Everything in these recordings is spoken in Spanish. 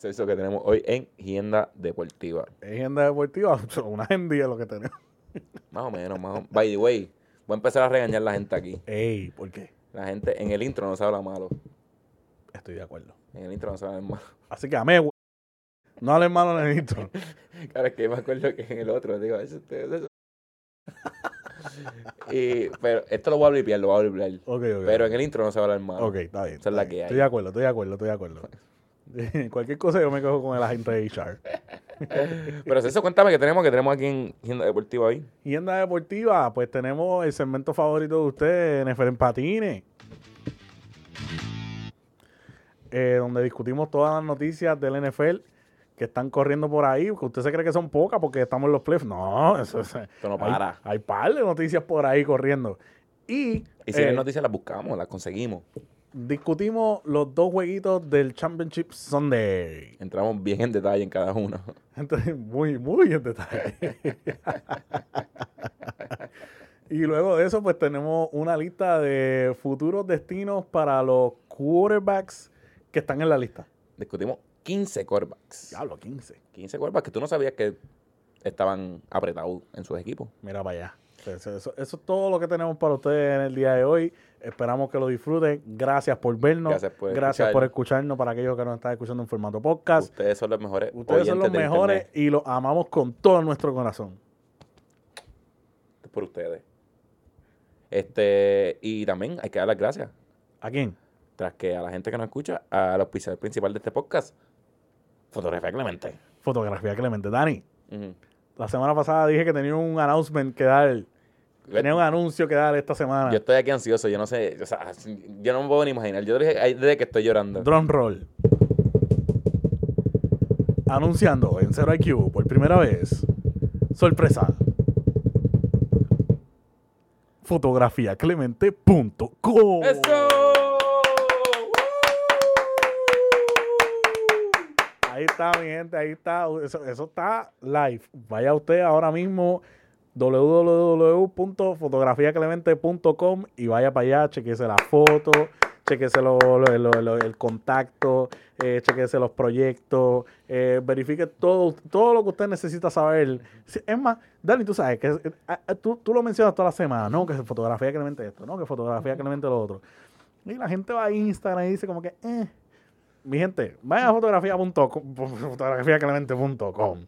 Eso es lo que tenemos hoy en Gienda Deportiva. Agenda deportiva, una agendía lo que tenemos. Más o menos, más o menos. By the way, voy a empezar a regañar a la gente aquí. Ey, ¿por qué? La gente en el intro no se habla malo. Estoy de acuerdo. En el intro no se habla malo. Así que amé, güey. No hables malo en el intro. Claro, es que me acuerdo que en el otro, digo, eso, ustedes, eso. y, pero esto lo voy a blipear, lo voy a blipear. Ok, ok. Pero en el intro no se va a hablar malo. Ok, está bien. Esa es la que hay. Estoy de acuerdo, estoy de acuerdo, estoy de acuerdo. Cualquier cosa yo me cojo con el agente de HR. Pero eso, cuéntame que tenemos, que tenemos aquí en Gienda Deportiva en la deportiva, pues tenemos el segmento favorito de ustedes, NFL en Patines. Eh, donde discutimos todas las noticias del NFL que están corriendo por ahí. Que usted se cree que son pocas porque estamos en los playoffs. No, eso es. Esto no hay- para. Hay, par de noticias por ahí corriendo. Y, Y si eh, hay noticias las buscamos, las conseguimos. Discutimos los dos jueguitos del Championship Sunday. Entramos bien en detalle en cada uno. Entonces, muy, muy en detalle. y luego de eso, pues tenemos una lista de futuros destinos para los quarterbacks que están en la lista. Discutimos 15 quarterbacks. Diablo, 15. 15 quarterbacks que tú no sabías que estaban apretados en sus equipos. Mira para allá. Eso, eso- eso es todo lo que tenemos para ustedes en el día de hoy. Esperamos que lo disfruten. Gracias por vernos. Gracias por Gracias escuchar. por escucharnos para aquellos que nos están escuchando en formato podcast. Ustedes son los mejores. Ustedes son los mejores internet. y los amamos con todo nuestro corazón. Por ustedes. Este, y también hay que dar las gracias. ¿A quién? Tras que a la gente que nos escucha, al auspiciador principal de este podcast, Fotografía Clemente. Fotografía Clemente. Dani. La semana pasada dije que tenía un announcement que dar. Tenía un anuncio que dar esta semana. Yo estoy aquí ansioso, yo no sé, o sea, yo no me puedo ni imaginar. Yo dije desde que estoy llorando. Drum roll. Anunciando en Zero IQ por primera vez. Sorpresa. Fotografiaclemente.com. ¡Eso! Ahí está, mi gente, ahí está. Eso, eso está live. Vaya usted ahora mismo www.fotografiaclemente.com y vaya para allá, chequese la foto, chequese lo- lo- lo- lo- el contacto, eh, chequese los proyectos, eh, verifique todo, todo lo que usted necesita saber. Es más, Dani, tú sabes que eh, eh, tú, tú lo mencionas toda la semana, ¿no? Que fotografía Clemente esto, ¿no? Que fotografía Clemente lo otro. Y la gente va a Instagram y dice como que, eh, mi gente, vayan a fotografía.com, fotografiaclemente.com.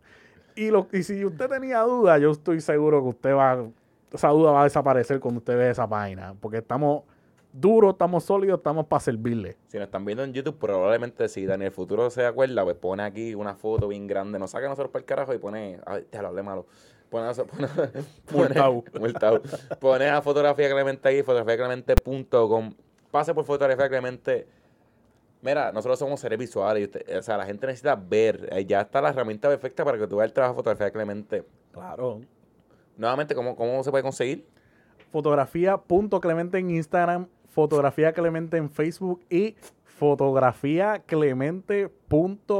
Y, lo, y si usted tenía duda, yo estoy seguro que usted va, esa duda va a desaparecer cuando usted ve esa página. Porque estamos duros, estamos sólidos, estamos para servirle. Si nos están viendo en YouTube, probablemente si Daniel el futuro se acuerda, pues pone aquí una foto bien grande, nos saca a nosotros para el carajo y pone, ay, te lo hablé malo. Pone, pone, pone, multao. Pone a fotografía Clemente ahí, fotografiaclemente.com. Pase por fotografía Clemente. Mira, nosotros somos seres visuales y usted- o sea, la gente necesita ver. Ya está la herramienta perfecta para que tú veas el trabajo de fotografía Clemente. Claro. Nuevamente, ¿cómo, cómo se puede conseguir? Fotografía.clemente en Instagram, fotografía Clemente en Facebook y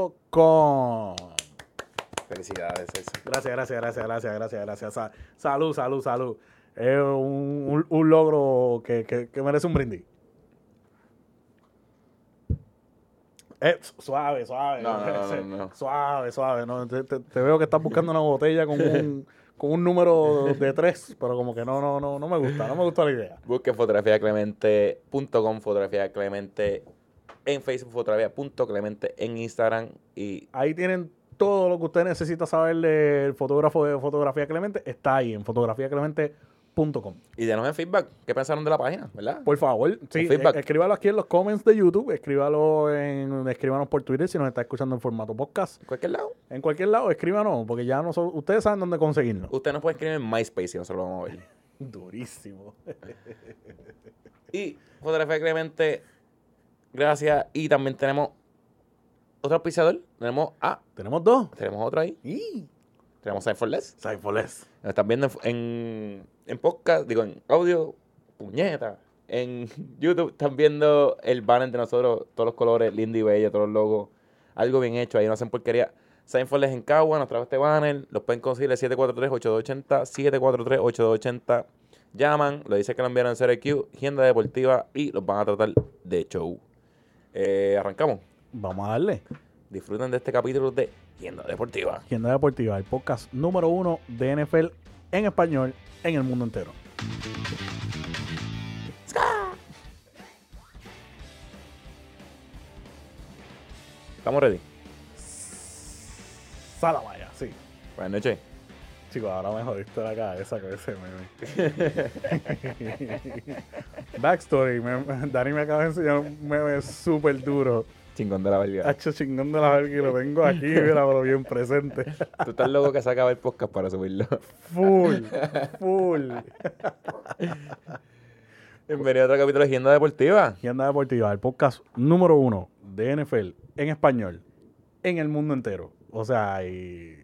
fotografiaclemente.com. Felicidades, eso. Gracias, gracias, gracias, gracias, gracias, gracias. Sa- salud, salud, salud. Es un, un- un logro que, que- que merece un brindis. Eh, suave, suave. No, no, no, no, no. Suave, suave. No, te, veo que estás buscando una botella con un, con un número de tres, pero como que no, no, no, no me gusta, no me gusta la idea. Busquen fotografiaclemente.com, fotografía Clemente en Facebook, fotografía.clemente en Instagram y Ahí tienen todo lo que usted necesita saber del fotógrafo de fotografía Clemente. Está ahí en y denos el feedback. ¿Qué pensaron de la página? ¿Verdad? Por favor, sí, feedback. eh, escríbalo aquí en los comments de YouTube, escríbalo en, escríbanos por Twitter si nos está escuchando en formato podcast. En cualquier lado. En cualquier lado, escríbanos, porque ya no ustedes saben dónde conseguirnos. Usted nos puede escribir en MySpace y nosotros lo vamos a ver. Durísimo. Y fotografía Clemente, gracias. Y también tenemos otro auspiciador. Tenemos a, Tenemos dos. tenemos otro ahí. Y Tenemos Sign for Less. Cypherless. Nos están viendo en, podcast, digo, en audio, puñeta. En YouTube están viendo el banner de nosotros, todos los colores, lindo y bello, todos los logos. Algo bien hecho, ahí no hacen porquería. Signforles en Cagua, nos trajo este banner. Los pueden conseguir al 743-8280, 743-8280. Llaman, le dicen que lo enviaron en CRQ, Agenda Deportiva y los van a tratar de show. Eh, arrancamos. Vamos a darle. disfruten de este capítulo de Tienda Deportiva. Agenda Deportiva, el podcast número uno de NFL en español en el mundo entero. ¿Estamos ready? Sala vaya, sí. Buenas noches. Chicos, ahora me jodiste la cabeza con ese meme. Backstory, me- Dani me acaba de enseñar un meme súper duro. Chingón de la verga. Hacho chingón de la verga y lo tengo aquí, mira, pero bien presente. Tú estás loco que se acabe el podcast para subirlo. Full, full. Bienvenido a otro capítulo de Agenda Deportiva. Agenda Deportiva, el podcast número uno de NFL en español en el mundo entero. O sea, y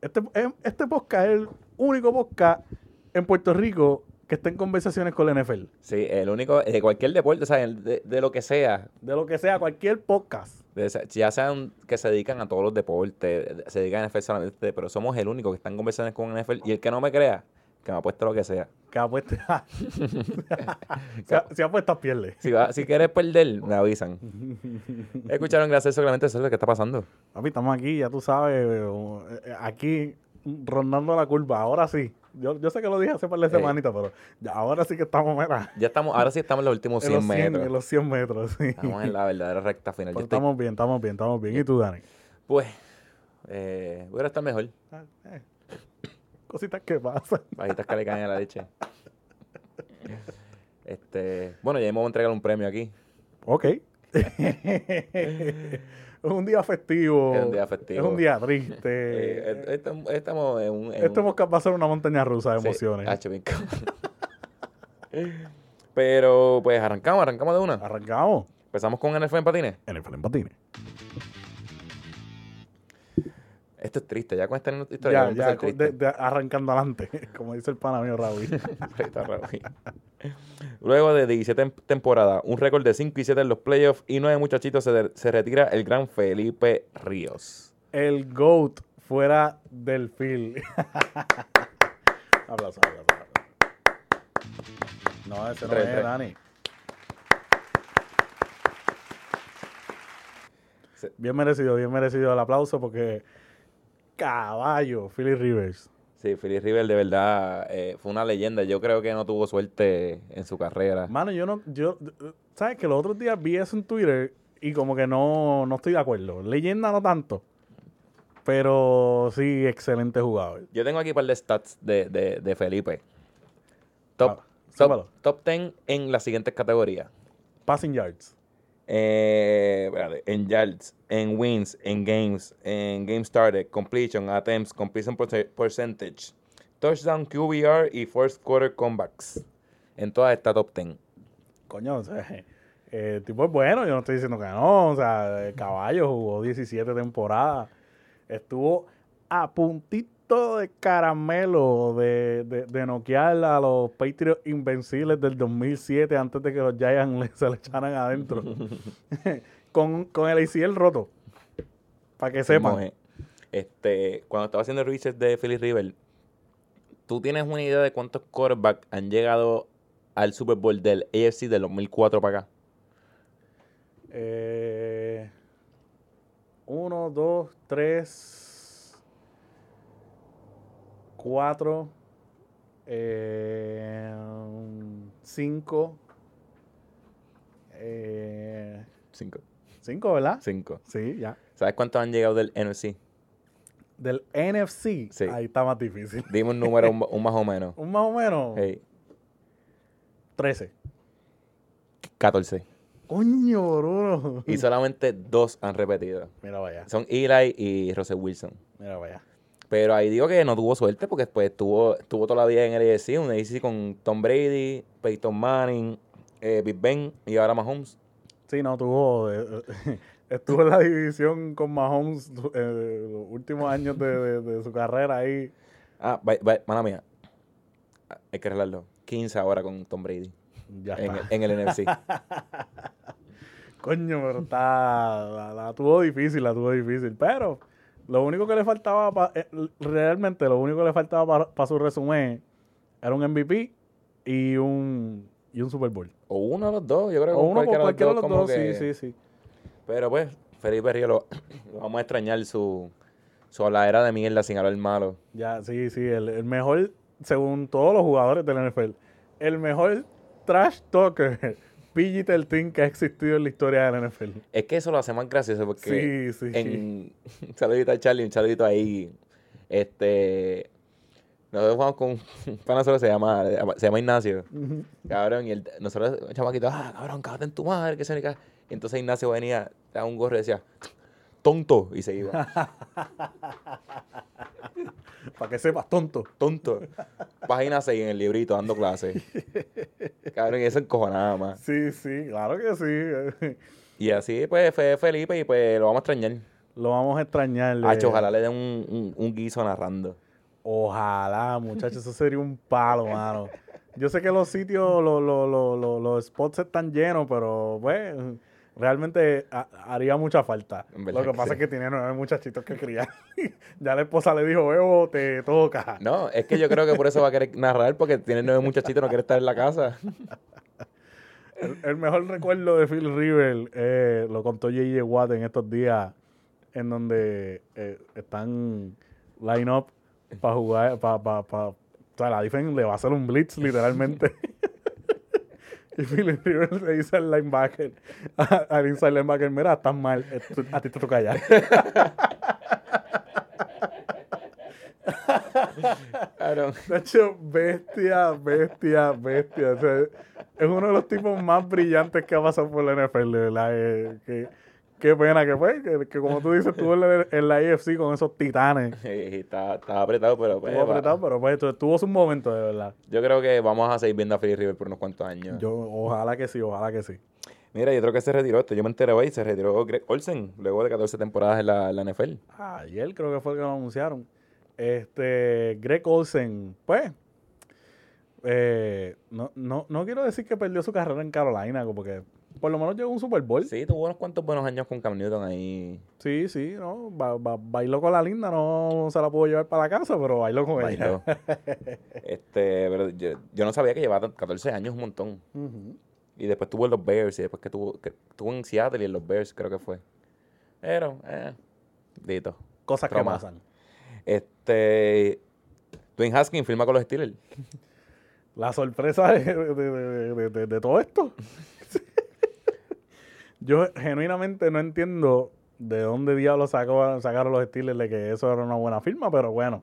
este, este podcast es el único podcast en Puerto Rico que está en conversaciones con la NFL. Sí, el único, de cualquier deporte, o sea, de, de lo que sea, De lo que sea, cualquier podcast. de ya sean que se dedican a todos los deportes, se dedican a NFL solamente, pero somos el único que está en conversaciones con NFL. Y el que no me crea, que me apueste lo que sea. Que apuesta. si, si apuestas, pierde. Si, va- si quieres perder, me avisan. Escucharon, gracias solamente eso es lo que está pasando. Papi, estamos aquí, ya tú sabes, eh, eh, aquí rondando la curva. Ahora sí. Yo, yo sé que lo dije hace par de Eh. semanitas, pero ya, ahora sí que estamos, mira, Ya estamos, ahora sí estamos en los últimos en 100 los 100, metros. en los 100 metros. Sí. Estamos en la verdadera recta final. Yo Pero estoy, estamos bien, estamos bien, estamos bien. ¿Y tú, Dani? pues, eh, voy a estar mejor. Ah, eh, Cositas que pasan. Bajitas que le caen a la leche. Este, bueno, ya vamos a entregar un premio aquí. Ok. es un día festivo. Es un día festivo. Es un día triste. Eh, est- est- estamos en un... en este un- va a ser una montaña rusa de sí, emociones. bien cabrón. Pero, pues, arrancamos, arrancamos de una. Arrancamos. Empezamos con NFL en patines. NFL en patines. Esto es triste, ya con esta historia Ya, ya, empezar con- de- triste. de- arrancando adelante, como dice el pana mío Raúl. Ahí está Raúl. Luego de 17 tem- temporadas, un récord de 5 y 7 en los playoffs y 9 muchachitos se, de- se retira el gran Felipe Ríos. el GOAT fuera del field. aplauso, aplauso, aplauso. No, ese no Tres, es, tres. Dani. Bien merecido, bien merecido el aplauso porque caballo, Philly Rivers. Sí, Philip Rivers de verdad eh, fue una leyenda. Yo creo que no tuvo suerte en su carrera. Mano, yo no, yo, ¿sabes que los otros días vi eso en Twitter y como que no, no estoy de acuerdo. Leyenda no tanto, pero sí, excelente jugador. Yo tengo aquí un par de stats de, de, de Felipe. Top, Ah, top 10 en las siguientes categorías. Passing yards. Eh, en yards, en wins, en games, en game started, completion, attempts, completion perce- percentage, touchdown, QBR y first quarter comebacks. En todas está top 10. Coño, o sea, el tipo es bueno, yo no estoy diciendo que no. O sea, el caballo jugó 17 temporadas. Estuvo a puntito de caramelo de, de, de noquear a los Patriots invencibles del 2007 antes de que los Giants se le echaran adentro. con, con el ACL roto. Para que sepan. Este, cuando estaba haciendo el research de Philip Rivers, ¿tú tienes una idea de cuántos quarterbacks han llegado al Super Bowl del AFC del 2004 para acá? Eh, uno, dos, tres, cuatro, eh, cinco, eh, Cinco. cinco, ¿verdad? Cinco. Sí, ya. ¿Sabes cuántos han llegado del NFC? Del NFC, Sí. ahí está más difícil. Dime un número, un, un más o menos. Un más o menos, Hey, 13. 14. Coño, Bruno. Y solamente dos han repetido. Mira vaya, Son Eli y Russell Wilson. mira vaya. Pero ahí digo que no tuvo suerte porque después estuvo, estuvo toda la vida en el AFC, un AFC con Tom Brady, Peyton Manning, eh, Big Ben y ahora Mahomes. Sí, no, tuvo. eh, eh, estuvo en la división con Mahomes eh, los últimos años de, de- de su carrera ahí. Ah, va, mala mía. Ah, Hay que arreglarlo. 15 ahora con Tom Brady Ya en, está. el- en el NFC. Coño, pero está. La, la tuvo difícil, la tuvo difícil. Pero lo único que le faltaba, pa- eh, realmente, lo único que le faltaba para su resumen era un MVP y un, y un Super Bowl. O uno de los dos, yo creo que O uno cualquiera cualquiera de los dos, que- sí, sí, sí. Pero pues, Felipe Río lo, lo vamos a extrañar su, su habladera de mierda sin hablar malo. Ya, sí, sí, el, el mejor, según todos los jugadores del NFL, el mejor trash talker PG-13 que ha existido en la historia de la NFL. Es que eso lo hace más gracioso porque Sí, sí. en un saludito a Charlie, un saludito ahí. Este nosotros jugamos con un pana nosotros se llama, se llama Ignacio. Cabrón, y el, nosotros, el chamaquito, ah, cabrón, cágate en tu madre, que se Y entonces Ignacio venía, daba un gorro y decía, tonto, y se iba. Para que sepas, tonto. tonto. Página 6 en el librito dando clases. Cabrón, y eso encojonaba más. Sí, sí, claro que sí. Y así, pues, fue Felipe y pues lo vamos a extrañar. Lo vamos a extrañar. Eh, ojalá le den un, un, un guiso narrando. Ojalá, muchachos, eso sería un palo, mano. Yo sé que los sitios, los, los, los, los, los spots están llenos, pero, pues, realmente ha- haría mucha falta. Lo que que pasa sí. es que tiene nueve muchachitos que criar. ya la esposa le dijo, Bebo, te toca. No, es que yo creo que por eso va a querer narrar, porque tiene nueve muchachitos y no quiere estar en la casa. El, el mejor recuerdo de Phil River eh, lo contó J.J. Watt en estos días, en donde eh, están line up para jugar, para, pa, pa- o sea, la defense le va a hacer un blitz literalmente. y Phil River le dice al linebacker, a- al inside linebacker, mira, estás mal, eh, a ti te toca ya. Cabrón. De hecho, bestia, bestia, bestia. O sea, es uno de los tipos más brillantes que ha pasado por la NFL, verdad. Eh, que, qué pena que fue, que, que como tú dices, estuvo en la, en la AFC con esos titanes. Y está, está apretado, pero pues, Estuvo apretado, pero pues tu- tuvo sus momentos, de verdad. yo creo que vamos a seguir viendo a Philly River por unos cuantos años. Yo, ojalá que sí, ojalá que sí. Mira, y otro que se retiró, esto yo me enteré hoy, se retiró Greg Olsen, luego de 14 temporadas en la, en la NFL. Ayer creo que fue el que lo anunciaron. Este, Greg Olsen, pues, eh, no, no, no quiero decir que perdió su carrera en Carolina, porque por lo menos llegó a un Super Bowl. Sí, tuvo unos cuantos buenos años con Cam Newton ahí. Sí, sí, no, ba- ba- bailó con la linda, no se la pudo llevar para la casa, pero bailó con ella. Este, pero yo, yo no sabía que llevaba 14 años un montón. Y después tuvo en los Bears y después que tuvo, que tuvo en Seattle y en los Bears creo que fue. Pero, eh, dito. Cosas que pasan. Este, Dwayne Haskins firma con los Steelers. La sorpresa de- de- de- de todo esto. Yo genuinamente no entiendo de dónde diablos sacó, sacaron los Steelers de que eso era una buena firma, pero bueno.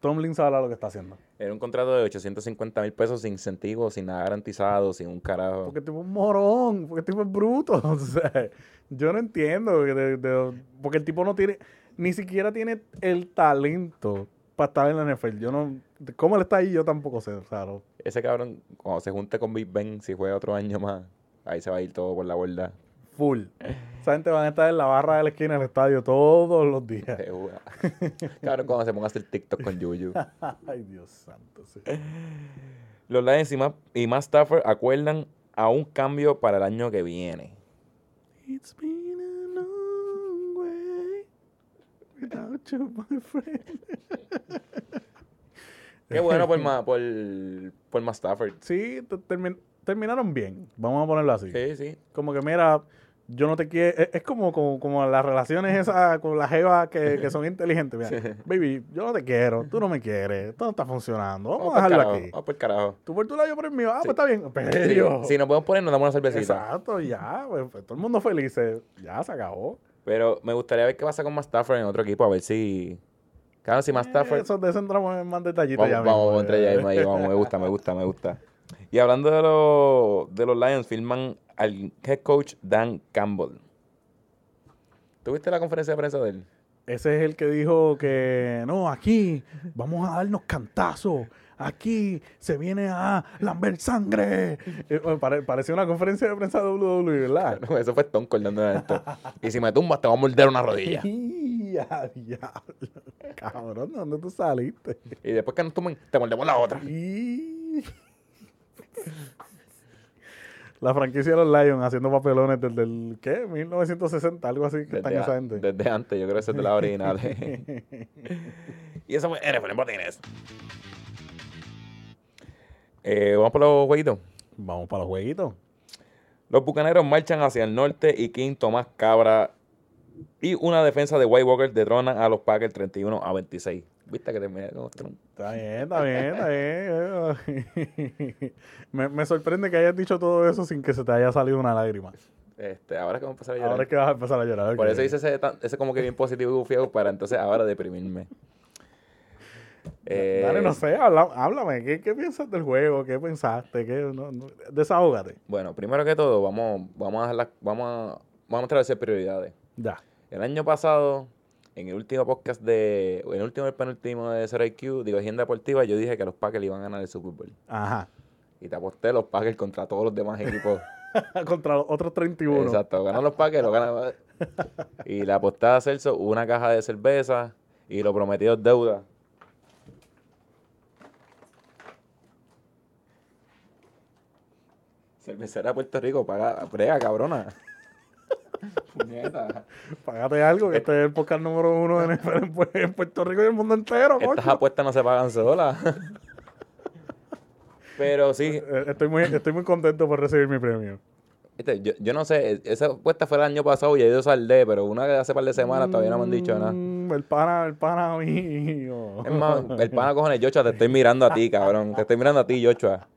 Tomlin sabe lo que está haciendo. Era un contrato de 850 mil pesos sin incentivo, sin nada garantizado, sin un carajo. Porque tipo es un morón, porque tipo es bruto. O sea, yo no entiendo. que de- de- porque el tipo no tiene, ni siquiera tiene el talento para estar en la NFL. Yo no, cómo él está ahí, yo tampoco sé. O sea, no- Ese cabrón, cuando se junte con Big Ben, si juega otro año más, ahí se va a ir todo por la borda. full. Esa gente van a estar en la barra de la esquina del estadio todos los días. Cabrón, cuando se ponga a hacer TikTok con Yuyu. Ay, Dios santo. sí. Los Lions y más, y más Stafford acuerdan a un cambio para el año que viene. It's been a long way without you, my friend. Qué bueno por, Ma- por, por más Stafford. Sí, te- termin- terminaron bien. Vamos a ponerlo así. Sí, sí. Como que, mira, yo no te quiero. Es, es como, como, como las relaciones esas con las jevas que, que son inteligentes. Mira, baby, yo no te quiero, tú no me quieres, esto no está funcionando. Vamos, Vamos a dejarlo carajo. aquí. Vamos por carajo. Tú por tu lado, yo por el mío. Ah, Sí. pues está bien. Sí, Pero. Si nos podemos poner, nos damos una cervecita. Exacto, ya. Pues, pues, todo el mundo feliz. eh, Ya se acabó. Pero me gustaría ver qué pasa con más Stafford en otro equipo, a ver si. Claro, si más Stafford. Eh, Eso, de eso entramos en más detallitos Vamos, ya vamos, mismo, vamos, entre eh. ya ahí, vamos, me gusta, me gusta, me gusta. Y hablando de, los de los Lions, firman al head coach Dan Campbell. ¿Tuviste la conferencia de prensa de él? Ese es el que dijo que no, aquí vamos a darnos cantazos. Aquí se viene a lamber sangre. Eh, pare- parecía una conferencia de prensa de WWE, ¿verdad? No, eso fue Stone Cold dando esto. Y si me tumbas, te voy a morder una rodilla. Ya, diablo. Cabrón, ¿de dónde tú saliste? Y después que nos tumben, te mordemos la otra. La franquicia de los Lions haciendo papelones desde el, ¿qué? 1960, algo así, que están Desde, esa a- gente. desde antes, yo creo que esa es de la original. y eso fue NFL en Botines. Eh, Vamos por los jueguitos. Vamos para los jueguitos. Los bucaneros marchan hacia el norte y King Tomás Cabra y una defensa de White Walker detrona a los Packers 31 a 26. ¿Viste que terminé con otro? Está bien, está bien, está bien. me, me sorprende que hayas dicho todo eso sin que se te haya salido una lágrima. Este, ahora que vamos a empezar a llorar. Ahora es que vas a empezar a llorar. Por eso hice ese, tan- ese como que bien positivo y bufiado para entonces ahora deprimirme. Eh, Dale, no sé, habla- háblame. ¿Qué, qué piensas del juego? ¿Qué pensaste? ¿Qué, no, no- desahógate. Bueno, primero que todo, vamos, vamos a las- vamos a, vamos a establecer prioridades. Ya. El año pasado, en el último podcast de, en el último el penúltimo de 0IQ, digo, Agenda Deportiva, yo dije que los Packers iban a ganar el Super Bowl. Ajá. Y te aposté los Packers contra todos los demás equipos. Contra los otros 31. Exacto, ganan los Packers, lo ganan. Y la apostada a Celso, una caja de cerveza y lo prometido es deuda. Cervecera de Puerto Rico, paga, prega, cabrona. Puñeta. Págate algo, que este es el podcast número uno en, Pu- en Puerto Rico y el mundo entero, Estas coño. apuestas no se pagan solas. Pero sí, Eh, Estoy muy, estoy muy contento por recibir mi premio. viste, yo, yo no sé, esa apuesta fue el año pasado y yo saldé, pero una de hace par de semanas todavía no me han dicho nada. Mm, El pana, el pana mío. Es más, el pana cojones, Yochoa, te estoy mirando a ti, cabrón. Te estoy mirando a ti, Yochoa.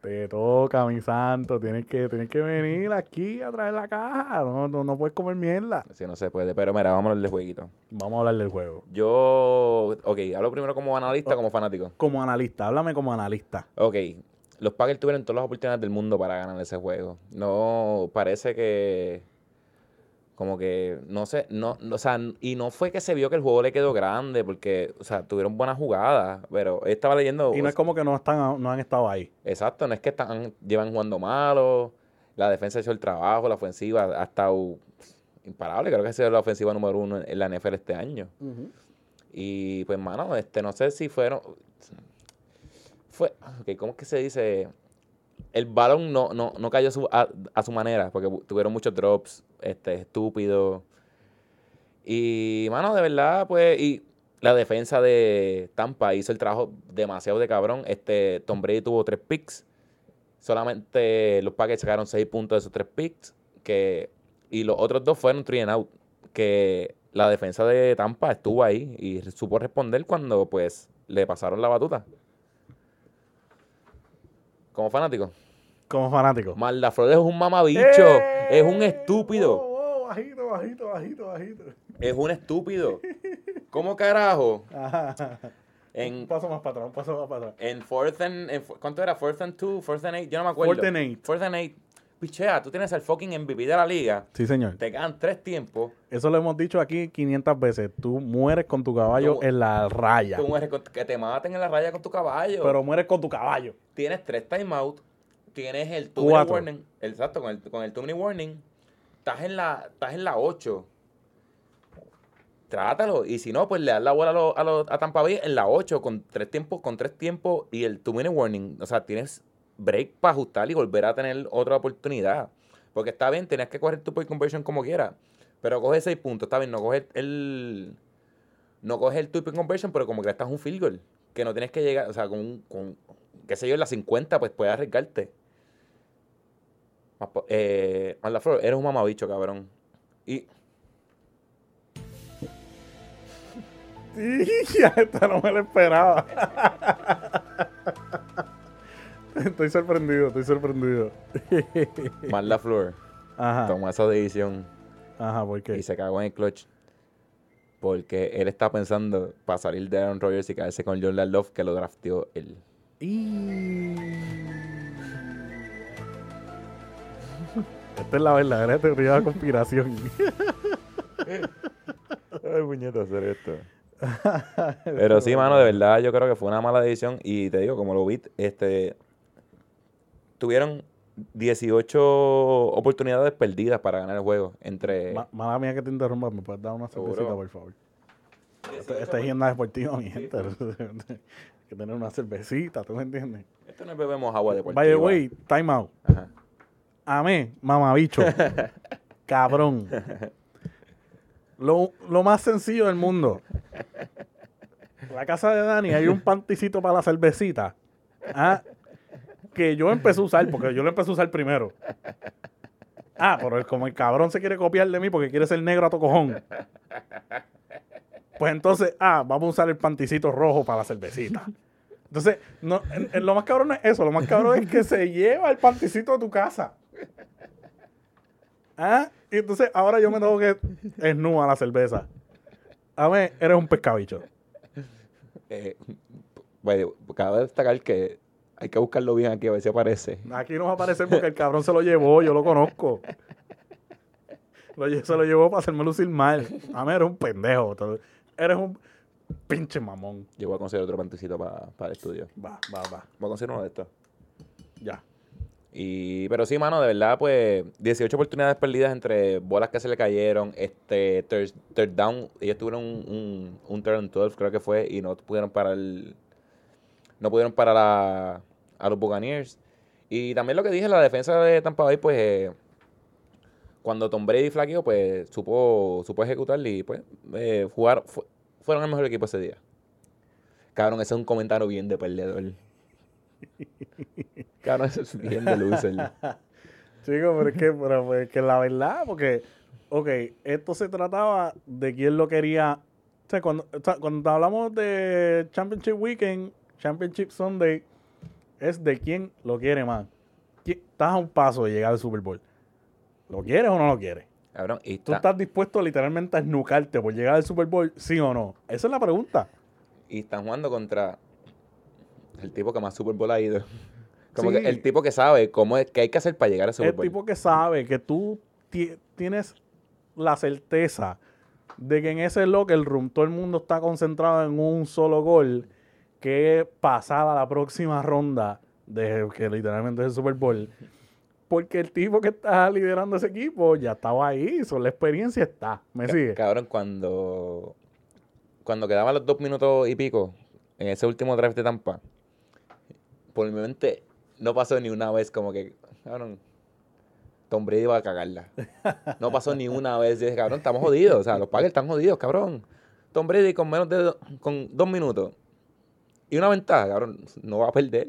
Te toca, mi santo. Tienes que, tienes que venir aquí a traer la caja. No, no, no puedes comer mierda. Así no se puede. Pero mira, vamos a hablar de jueguito. Vamos a hablar del juego. Yo, ok, hablo primero como analista, como fanático. Como analista, háblame como analista. Ok, los Packers tuvieron todas las oportunidades del mundo para ganar ese juego. No, parece que, como que, no sé, no, no, o sea, y no fue que se vio que el juego le quedó grande, porque, o sea, tuvieron buenas jugadas, pero estaba leyendo, Y no es como que no, están, no han estado ahí. exacto, no es que están, llevan jugando malo, la defensa ha hecho el trabajo, la ofensiva ha estado imparable, creo que ha sido la ofensiva número uno en la NFL este año. Y pues, mano, este, no sé si fueron. Fue. ok, ¿Cómo es que se dice? El balón no, no, no cayó a su, manera, porque tuvieron muchos drops, este, estúpidos. Y, mano, de verdad, pues, y la defensa de Tampa hizo el trabajo demasiado de cabrón. Este, Tom Brady tuvo tres picks. Solamente los Packers sacaron seis puntos de esos tres picks. Que, y los otros dos fueron three and out. Que la defensa de Tampa estuvo ahí y supo responder cuando, pues, le pasaron la batuta. Como fanático. Como fanático. Malda Flores es un mamabicho. ¡Eh! Es un estúpido. Oh, oh, bajito, bajito, bajito, bajito. Es un estúpido. ¿Cómo carajo? Ajá. Un En, paso más para atrás, un paso más para atrás. en fourth and, en ¿Cuánto era? Fourth and two, fourth and eight. Yo no me acuerdo. Fourth and eight. Fourth and eight. Pichea, tú tienes el fucking MVP de la liga. Sí, señor. Te quedan tres tiempos. Eso lo hemos dicho aquí 500 veces. Tú mueres con tu caballo Tú- en la raya. Tú mueres con- que te maten en la raya con tu caballo. Pero mueres con tu caballo. tienes tres timeouts, tienes el two minute warning, exacto, con el, con el two minute warning, estás en la, estás en la 8. Trátalo. Y si no, pues le das la bola a, los- a, los- a Tampa Bay en la 8 con tres tiempos, con tres tiempos y el two minute warning. O sea, tienes break para ajustar y volver a tener otra oportunidad. Porque está bien, tenías que coger tu point conversion como quieras. Pero coge seis puntos, está bien, no coges el. No coges el two point conversion, pero como que estás un field goal. Que no tienes que llegar, o sea, con, con qué sé yo, en la 50, pues puedes arriesgarte. Eh, Flor, eres un mamabicho, cabrón. Y esta no me la esperaba. Estoy sorprendido, estoy sorprendido. Marla Flor Ajá. tomó esa decisión Ajá, ¿por y qué? se cagó en el clutch. Porque él está pensando para salir de Aaron Rodgers y caerse con Jordan Love, que lo drafteó él. Y... Esta es la verdadera teoría de la conspiración. Ay, puñeta, hacer esto. Pero sí, mano, de verdad, yo creo que fue una mala decisión. Y te digo, como lo vi, este. Tuvieron 18 oportunidades perdidas para ganar el juego. Entre. Ma- Mala mía que te interrumpa, ¿me puedes dar una cervecita, por favor? 18 Esta, esta es agenda deportiva, mi gente. Hay que tener una cervecita, ¿tú me entiendes? Esto no es bebemos agua deportiva. By the way, time out. Ajá. Amé, mamabicho. Cabrón. Lo, lo más sencillo del mundo. La casa de Dani hay un panticito para la cervecita. ah, que yo empecé a usar, porque yo lo empecé a usar primero. Ah, pero como el cabrón se quiere copiar de mí porque quiere ser negro a tu cojón. Pues entonces, ah, vamos a usar el panticito rojo para la cervecita. Entonces, no, lo más cabrón no es eso, lo más cabrón es que se lleva el panticito a tu casa. Ah, y entonces ahora yo me tengo que esnúa la cerveza. A ver, eres un pescabicho. Eh, bueno, cabe destacar que hay que buscarlo bien aquí a ver si aparece. Aquí no va a aparecer porque el cabrón se lo llevó, yo lo conozco. Lo se lo llevó para hacerme lucir mal. A mí eres un pendejo. Eres un pinche mamón. Yo voy a conseguir otro pantecito para el estudio. Va, va, va. Voy a conseguir uno de estos. Ya. Y, pero sí, mano, de verdad, pues 18 oportunidades perdidas entre bolas que se le cayeron, este third, third down, ellos tuvieron un, un, un and 12 creo que fue, y no pudieron parar no pudieron parar a, a los Buccaneers. Y también lo que dije, la defensa de Tampa Bay, pues eh, cuando Tom Brady flaqueó, pues supo, supo ejecutar y pues eh, jugar, fu- fueron el mejor equipo ese día. Cabrón, ese es un comentario bien de perdedor. Cabrón, eso es bien de loser. Chico, pero es que, pero pues, es que la verdad, porque, ok, esto se trataba de quién lo quería. O sea, cuando, o sea, cuando hablamos de Championship Weekend, Championship Sunday, es de quién lo quiere más. ¿Quién- Estás a un paso de llegar al Super Bowl. ¿Lo quieres o no lo quieres? Cabrón, y ¿Tú está- estás dispuesto literalmente a esnucarte por llegar al Super Bowl, sí o no? Esa es la pregunta. y están jugando contra el tipo que más Super Bowl ha ido. Como Sí. que el tipo que sabe cómo es, qué hay que hacer para llegar a Super El Bowl. tipo que sabe que tú ti- tienes la certeza de que en ese locker room todo el mundo está concentrado en un solo gol, que es pasar a la próxima ronda de que literalmente es el Super Bowl. Porque el tipo que está liderando ese equipo ya estaba ahí, so, la experiencia está. ¿Me sigue? Cabrón, cuando, cuando quedaban los dos minutos y pico en ese último drive de Tampa, por mi mente no pasó ni una vez como que, cabrón, Tom Brady va a cagarla. No pasó ni una vez. Dije, cabrón, estamos jodidos. O sea, los Packers están jodidos, cabrón. Tom Brady con menos de do- con dos minutos y una ventaja, cabrón, no va a perder.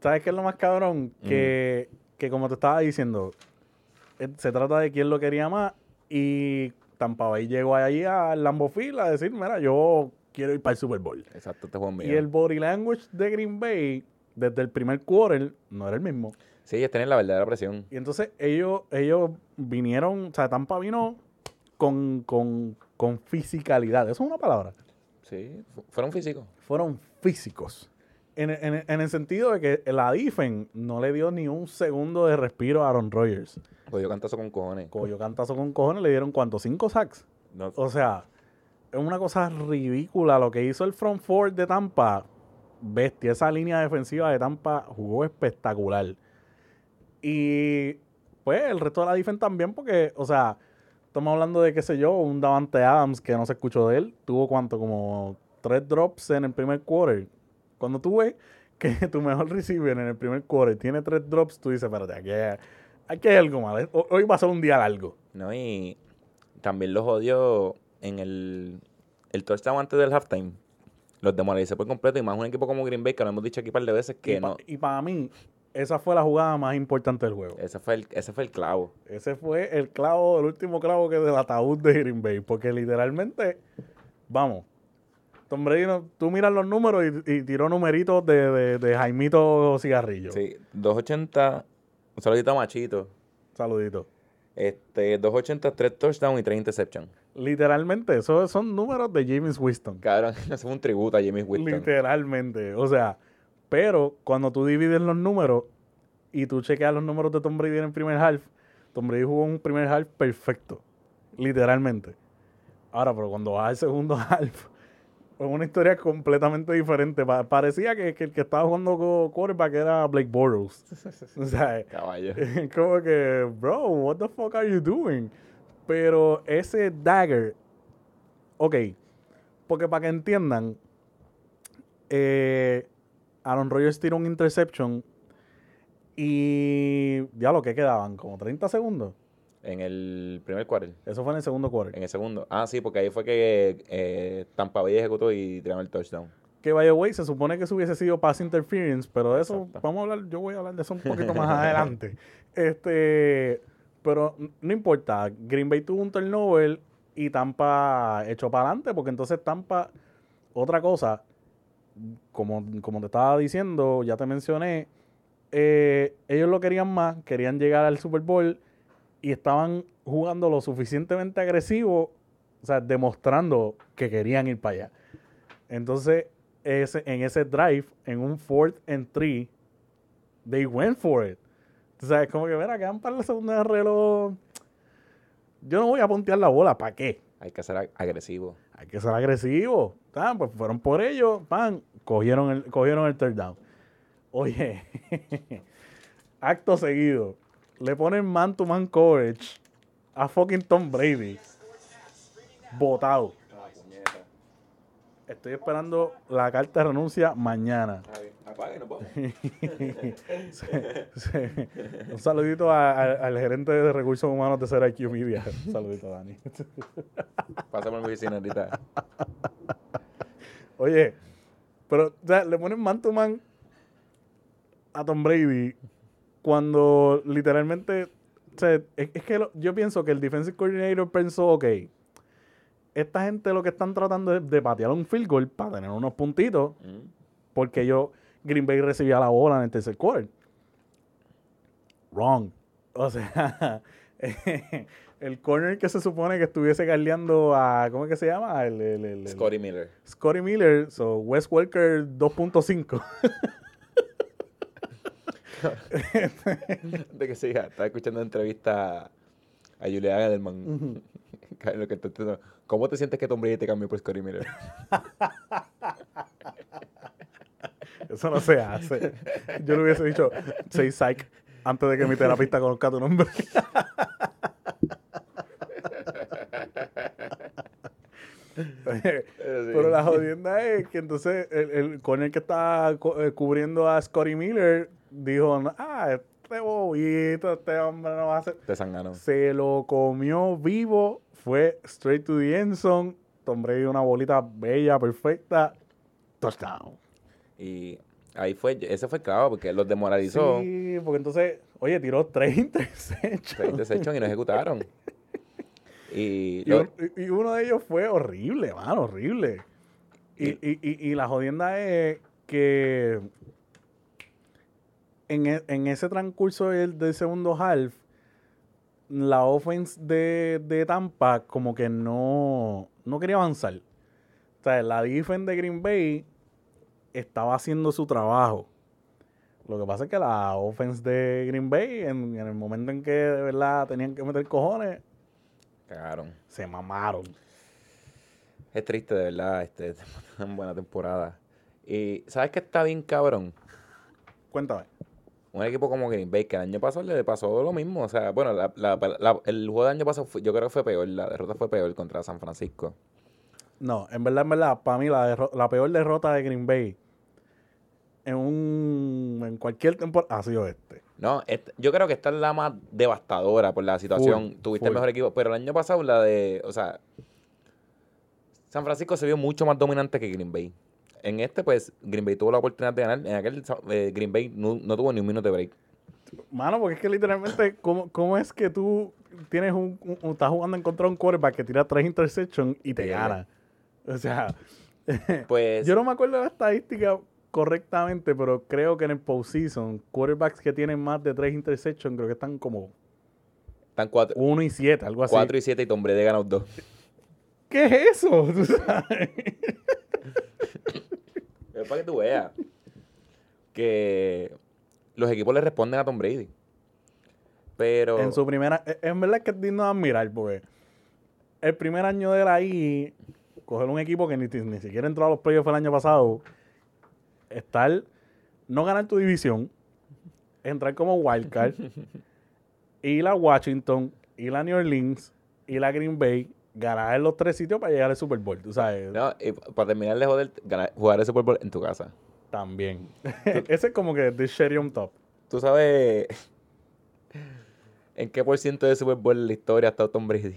¿Sabes qué es lo más cabrón? Mm. Que, que como te estaba diciendo, eh, se trata de quién lo quería más y Tampa Bay llegó allí al Lambeau Field a decir, mira, yo quiero ir para el Super Bowl. Exacto, este Y el body language de Green Bay, desde el primer quarter, no era el mismo. Sí, ellos tienen la verdadera presión. Y entonces ellos, ellos vinieron, o sea, Tampa vino con, con, con fisicalidad. ¿Eso es una palabra? Sí, fu- fueron físicos. fueron físicos. En, en- en el sentido de que la Difen no le dio ni un segundo de respiro a Aaron Rodgers. Yo cantazo con cojones. Coyo cantazo con cojones, le dieron cuánto, cinco sacks. No, O sea, es una cosa ridícula lo que hizo el front four de Tampa. Bestia, esa línea defensiva de Tampa jugó espectacular. Y pues el resto de la defensa también, porque, o sea, estamos hablando de, qué sé yo, un Davante Adams que no se escuchó de él. Tuvo cuánto, como tres drops en el primer quarter. Cuando tú ves que tu mejor receiver en el primer quarter tiene tres drops, tú dices, espérate, aquí hay, aquí hay algo mal. Ho- Hoy va a ser un día largo. No, y también los odió en el, el touchdown antes del halftime. Los demoralizó por completo. Y más un equipo como Green Bay, que lo hemos dicho aquí un par de veces, que y, pa- no. y para mí, esa fue la jugada más importante del juego. Ese fue, el, ese fue el clavo. Ese fue el clavo, el último clavo que del ataúd de Green Bay. Porque literalmente, vamos, Tom Brady, no- tú miras los números y, y tiró numeritos de, de, de Jaimito Cigarrillo. Sí, 280, un saludito a Machito. Saludito. Este, 280, 3 touchdowns y 3 interceptions. Literalmente, esos son números de James Winston. Cabrón, eso un tributo a Jimmy Winston. Literalmente. O sea, pero cuando tú divides los números y tú chequeas los números de Tom Brady en el primer half, Tom Brady jugó un primer half perfecto. Literalmente. Ahora, pero cuando vas al segundo half, es una historia completamente diferente. Pa- parecía que, que el que estaba jugando quarterback era Blake Bortles. o sea, Caballo. es como que, bro, what the fuck are you doing? Pero ese dagger, ok, porque para que entiendan, eh, Aaron Rodgers tiró un interception y ya lo que quedaban, como 30 segundos. En el primer quarter. Eso fue en el segundo quarter. En el segundo. Ah, sí, porque ahí fue que eh, Tampa Bay ejecutó y tiraron el touchdown. Que by the way, se supone que eso hubiese sido pass interference, pero de eso Exacto. vamos a hablar, yo voy a hablar de eso un poquito más adelante. Este, pero no importa, Green Bay tuvo un turnover y Tampa echó para adelante, porque entonces Tampa, otra cosa, como, como te estaba diciendo, ya te mencioné, eh, ellos lo querían más, querían llegar al Super Bowl y estaban jugando lo suficientemente agresivo, o sea, demostrando que querían ir para allá. Entonces, ese, en ese drive, en un fourth and three, they went for it. O como que, mira, quedan para la segunda reloj. Yo no voy a puntear la bola, ¿para qué? Hay que ser ag- agresivo. Hay que ser agresivo. Ah, pues fueron por ellos, pan, cogieron el, cogieron el third down. Oye, acto seguido, le ponen man to man coverage a fucking Tom Brady. Botado. Estoy esperando la carta de renuncia mañana. Apague, no vamos. Se- un saludito a- a- al gerente de recursos humanos de Ser IQ Media. Un saludito, Dani. Pásame a mi oficina ahorita. Oye, pero o sea, le ponen man to man a Tom Brady cuando literalmente. o sea, es, es que lo- yo pienso que el defensive coordinator pensó, ok, esta gente lo que están tratando es de patear un field goal para tener unos puntitos, Mm. porque yo, Green Bay recibía la bola en el tercer quarter. Wrong. O sea, el corner que se supone que estuviese galdeando a, ¿cómo es que se llama? El, el- el- Scotty Miller. Scotty Miller, so Wes Welker 2.5. De que siga. Estaba escuchando entrevista a Julia Edelman. Lo que ¿Cómo te sientes que Tom Brady te cambió por Scotty Miller? Eso no se hace. Yo le hubiese dicho, say psych, antes de que mi terapista conozca tu nombre. Pero la jodienda es que entonces el, el corner que está eh, cubriendo a Scotty Miller dijo, ah, este bobito, este hombre no va a hacer... Te sangaron. Se lo comió vivo, fue straight to the end zone. Tom Brady una bolita bella, perfecta. Touchdown. Y ahí fue, ese fue claro porque los demoralizó. Sí, porque entonces, oye, tiró tres interceptions. desecharon y no ejecutaron. Y, Y, lo- un- y- y uno de ellos fue horrible, mano, horrible. Y, y- y- y la jodienda es que en, e- en ese transcurso del, del segundo half, la offense de, de Tampa como que no, no quería avanzar. O sea, la defense de Green Bay estaba haciendo su trabajo. Lo que pasa es que la offense de Green Bay, en, en el momento en que de verdad tenían que meter cojones, cagaron. se mamaron. Es triste, de verdad. Este, una buena temporada. Y ¿sabes qué está bien cabrón? Cuéntame. Un equipo como Green Bay, que el año pasado le pasó lo mismo. O sea, bueno, la- la- la- el juego del año pasado fue- yo creo que fue peor. La derrota fue peor contra San Francisco. No, en verdad, en verdad, para mí la, peor derrota de Green Bay en un en cualquier temporada ha sido este. No, yo creo que esta es la más devastadora por la situación. Full, Tuviste el mejor equipo, pero el año pasado la de, o sea, San Francisco se vio mucho más dominante que Green Bay. En este, pues, Green Bay tuvo la oportunidad de ganar. En aquel, eh, Green Bay no, no tuvo ni un minuto de break. Mano, porque es que literalmente, ¿cómo, cómo es que tú tienes un, un- estás jugando en contra de un quarterback que tira tres interceptions y te Sí. gana? O sea, Pues, yo no me acuerdo de la estadística correctamente, pero creo que en el postseason, quarterbacks que tienen más de tres interceptions, creo que están como están 4 1 y 7, algo así. y 7 y Tom Brady ganó 2. ¿Qué es eso? ¿Tú sabes? Es para que tú veas que los equipos le responden a Tom Brady. Pero, En su primera. e- En verdad que es digno de admirar, porque el primer año de él ahí, coger un equipo que ni, ni siquiera entró a los playoffs el año pasado, estar. No ganar tu división, entrar como wildcard, ir a Washington, ir a New Orleans, ir a Green Bay, ganar en los tres sitios para llegar al Super Bowl, tú sabes. no, y para terminar de joder, ganar- jugar el Super Bowl en tu casa. También. Ese es como que the cherry on top. ¿Tú sabes en qué por ciento de Super Bowl en la historia ha estado Tom Brady?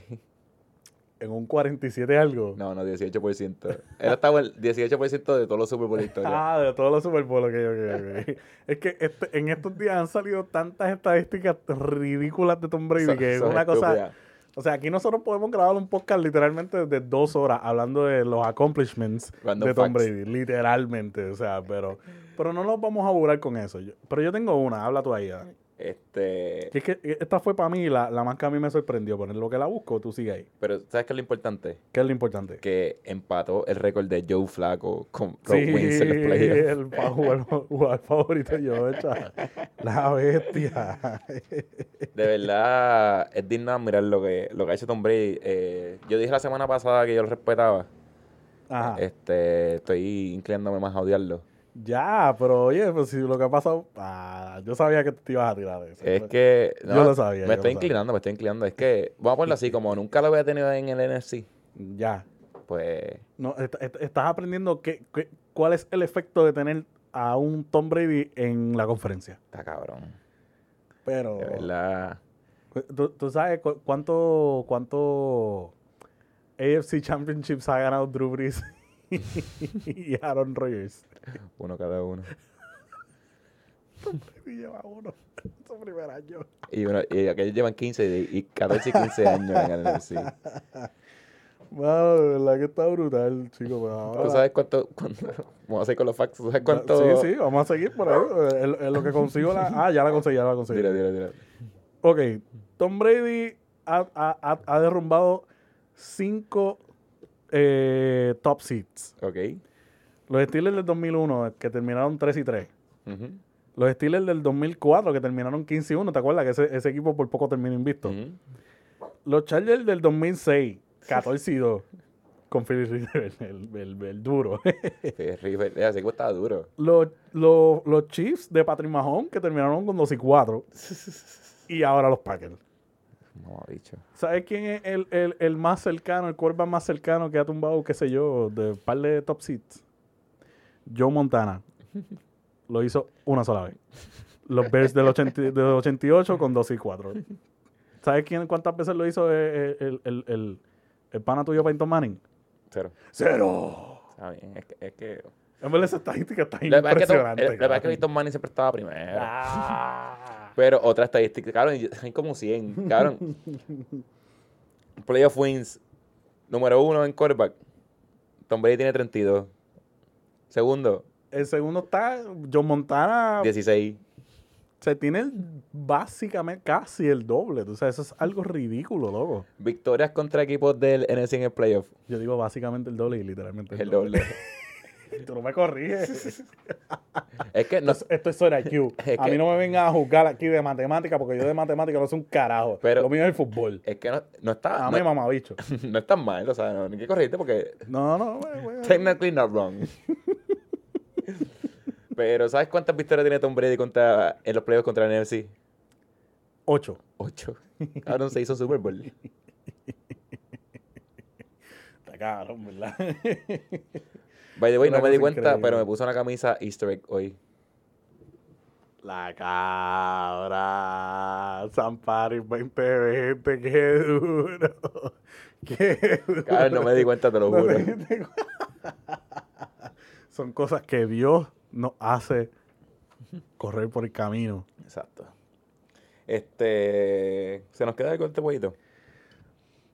en un 47 algo. No, no, 18%. Él estaba el 18% de todos los Super Bowl de historia. Ah, de todos los Super Bowl, ok, ok, ok. es que este- en estos días han salido tantas estadísticas ridículas de Tom Brady que es una cosa... O sea, aquí nosotros podemos grabar un podcast literalmente de dos horas hablando de los accomplishments Random de Tom facts. Brady, literalmente. O sea, pero, pero no nos vamos a burlar con eso. Yo- pero yo tengo una, habla tú ahí. ah. Este, es que esta fue para mí la, la más que a mí me sorprendió. Poner lo que la busco, tú sigue ahí. pero ¿sabes qué es lo importante? ¿Qué es lo importante? Que empató el récord de Joe Flacco con Rob Sí, Wins en los playoffs. el jugador, favorito de. La bestia. De verdad, es digno de admirar lo que, lo que ha hecho Tom Brady. Eh, yo dije la semana pasada que yo lo respetaba. Ajá. Este, estoy inclinándome más a odiarlo. Ya, pero oye, pues si lo que ha pasado, ah, yo sabía que te ibas a tirar de eso. Es que. Yo lo sabía, Me estoy sabía. inclinando, me estoy inclinando. Es que, vamos a ponerlo así, como nunca lo había tenido en el NFC, Ya. pues. No, est- est- estás aprendiendo qué, qué- cuál es el efecto de tener a un Tom Brady en la conferencia. Está cabrón. Pero, De verdad. ¿tú, tú sabes cu- cuánto, cuánto AFC Championships ha ganado Drew Brees y Aaron Rodgers? Uno cada uno. Y lleva uno su primer año. Y, uno, y aquellos llevan 15 y, y 14 y 15 años en el NFC. Mano, de verdad que está brutal, chico. pero ahora- ¿Tú sabes cuánto, cuánto- Vamos a hacer con los facts. ¿Tú sabes cuánto? Sí, sí, vamos a seguir por ahí. En, en lo que consigo la... Ah, ya la conseguí, ya la conseguí. Tira, tira, tira. Ok, Tom Brady ha, ha- ha- derrumbado cinco eh, top seeds. Ok. Los Steelers del 2001, que terminaron 3 y 3. Ujú, Los Steelers del 2004, que terminaron 15 y 1. ¿Te acuerdas que ese, ese equipo por poco terminó invicto? Los Chargers del 2006, 14 y 2. Con Philly Rivers, el, el- el duro. River, ese equipo estaba duro. los, los, los Chiefs de Patrick Mahomes, que terminaron con 2 y 4. Y ahora los Packers. No, bicho. ¿Sabes quién es el, el, el más cercano, el quarterback más cercano que ha tumbado, qué sé yo, de par de top seats? Joe Montana. Lo hizo una sola vez. Los Bears del, 80 del 88 con 2 y 4. ¿Sabes quién cuántas veces lo hizo el, el, el, el, el pana tuyo Peyton Manning? Cero. ¡Cero! Está bien. Es que. Es que En verdad esa estadística está la impresionante. la verdad es que. Peyton Manning siempre estaba primero. Ah. Pero otra estadística, cabrón, y- hay como 100, cabrón. Playoff wins, número uno en quarterback. Tom Brady tiene 32. Segundo, El segundo está Joe Montana. 16. Se tiene el- básicamente casi el doble. Tú sabes, eso es algo ridículo, loco. Victorias contra equipos del NFC en el playoff. Yo digo básicamente el doble y literalmente El doble. Tú no me corriges. Es que no, Esto es sobre IQ. Es A que- mí no me vengan a juzgar aquí de matemática porque yo de matemática no sé un carajo. Pero- Lo mío es el fútbol. es que no, no está. A mí, no, mamabicho. no es tan mal, o sea, no, no hay que corregirte porque No, no, güey. technically not wrong. Pero ¿sabes cuántas victorias tiene Tom Brady contra, en los playoffs contra el NFC? Ocho. Ocho. Cabrón, se hizo Super Bowl. Está cabrón, ¿verdad? By the way, Una no me di cuenta, increíble. pero me puse una camisa Easter egg hoy. La cabra. San Paris 2020. Qué duro. Qué duro. Cabrón, no me di cuenta, te lo No juro. te Son cosas que Dios nos hace correr por el camino. Exacto. Este. ¿Se nos queda algo de este jueguito?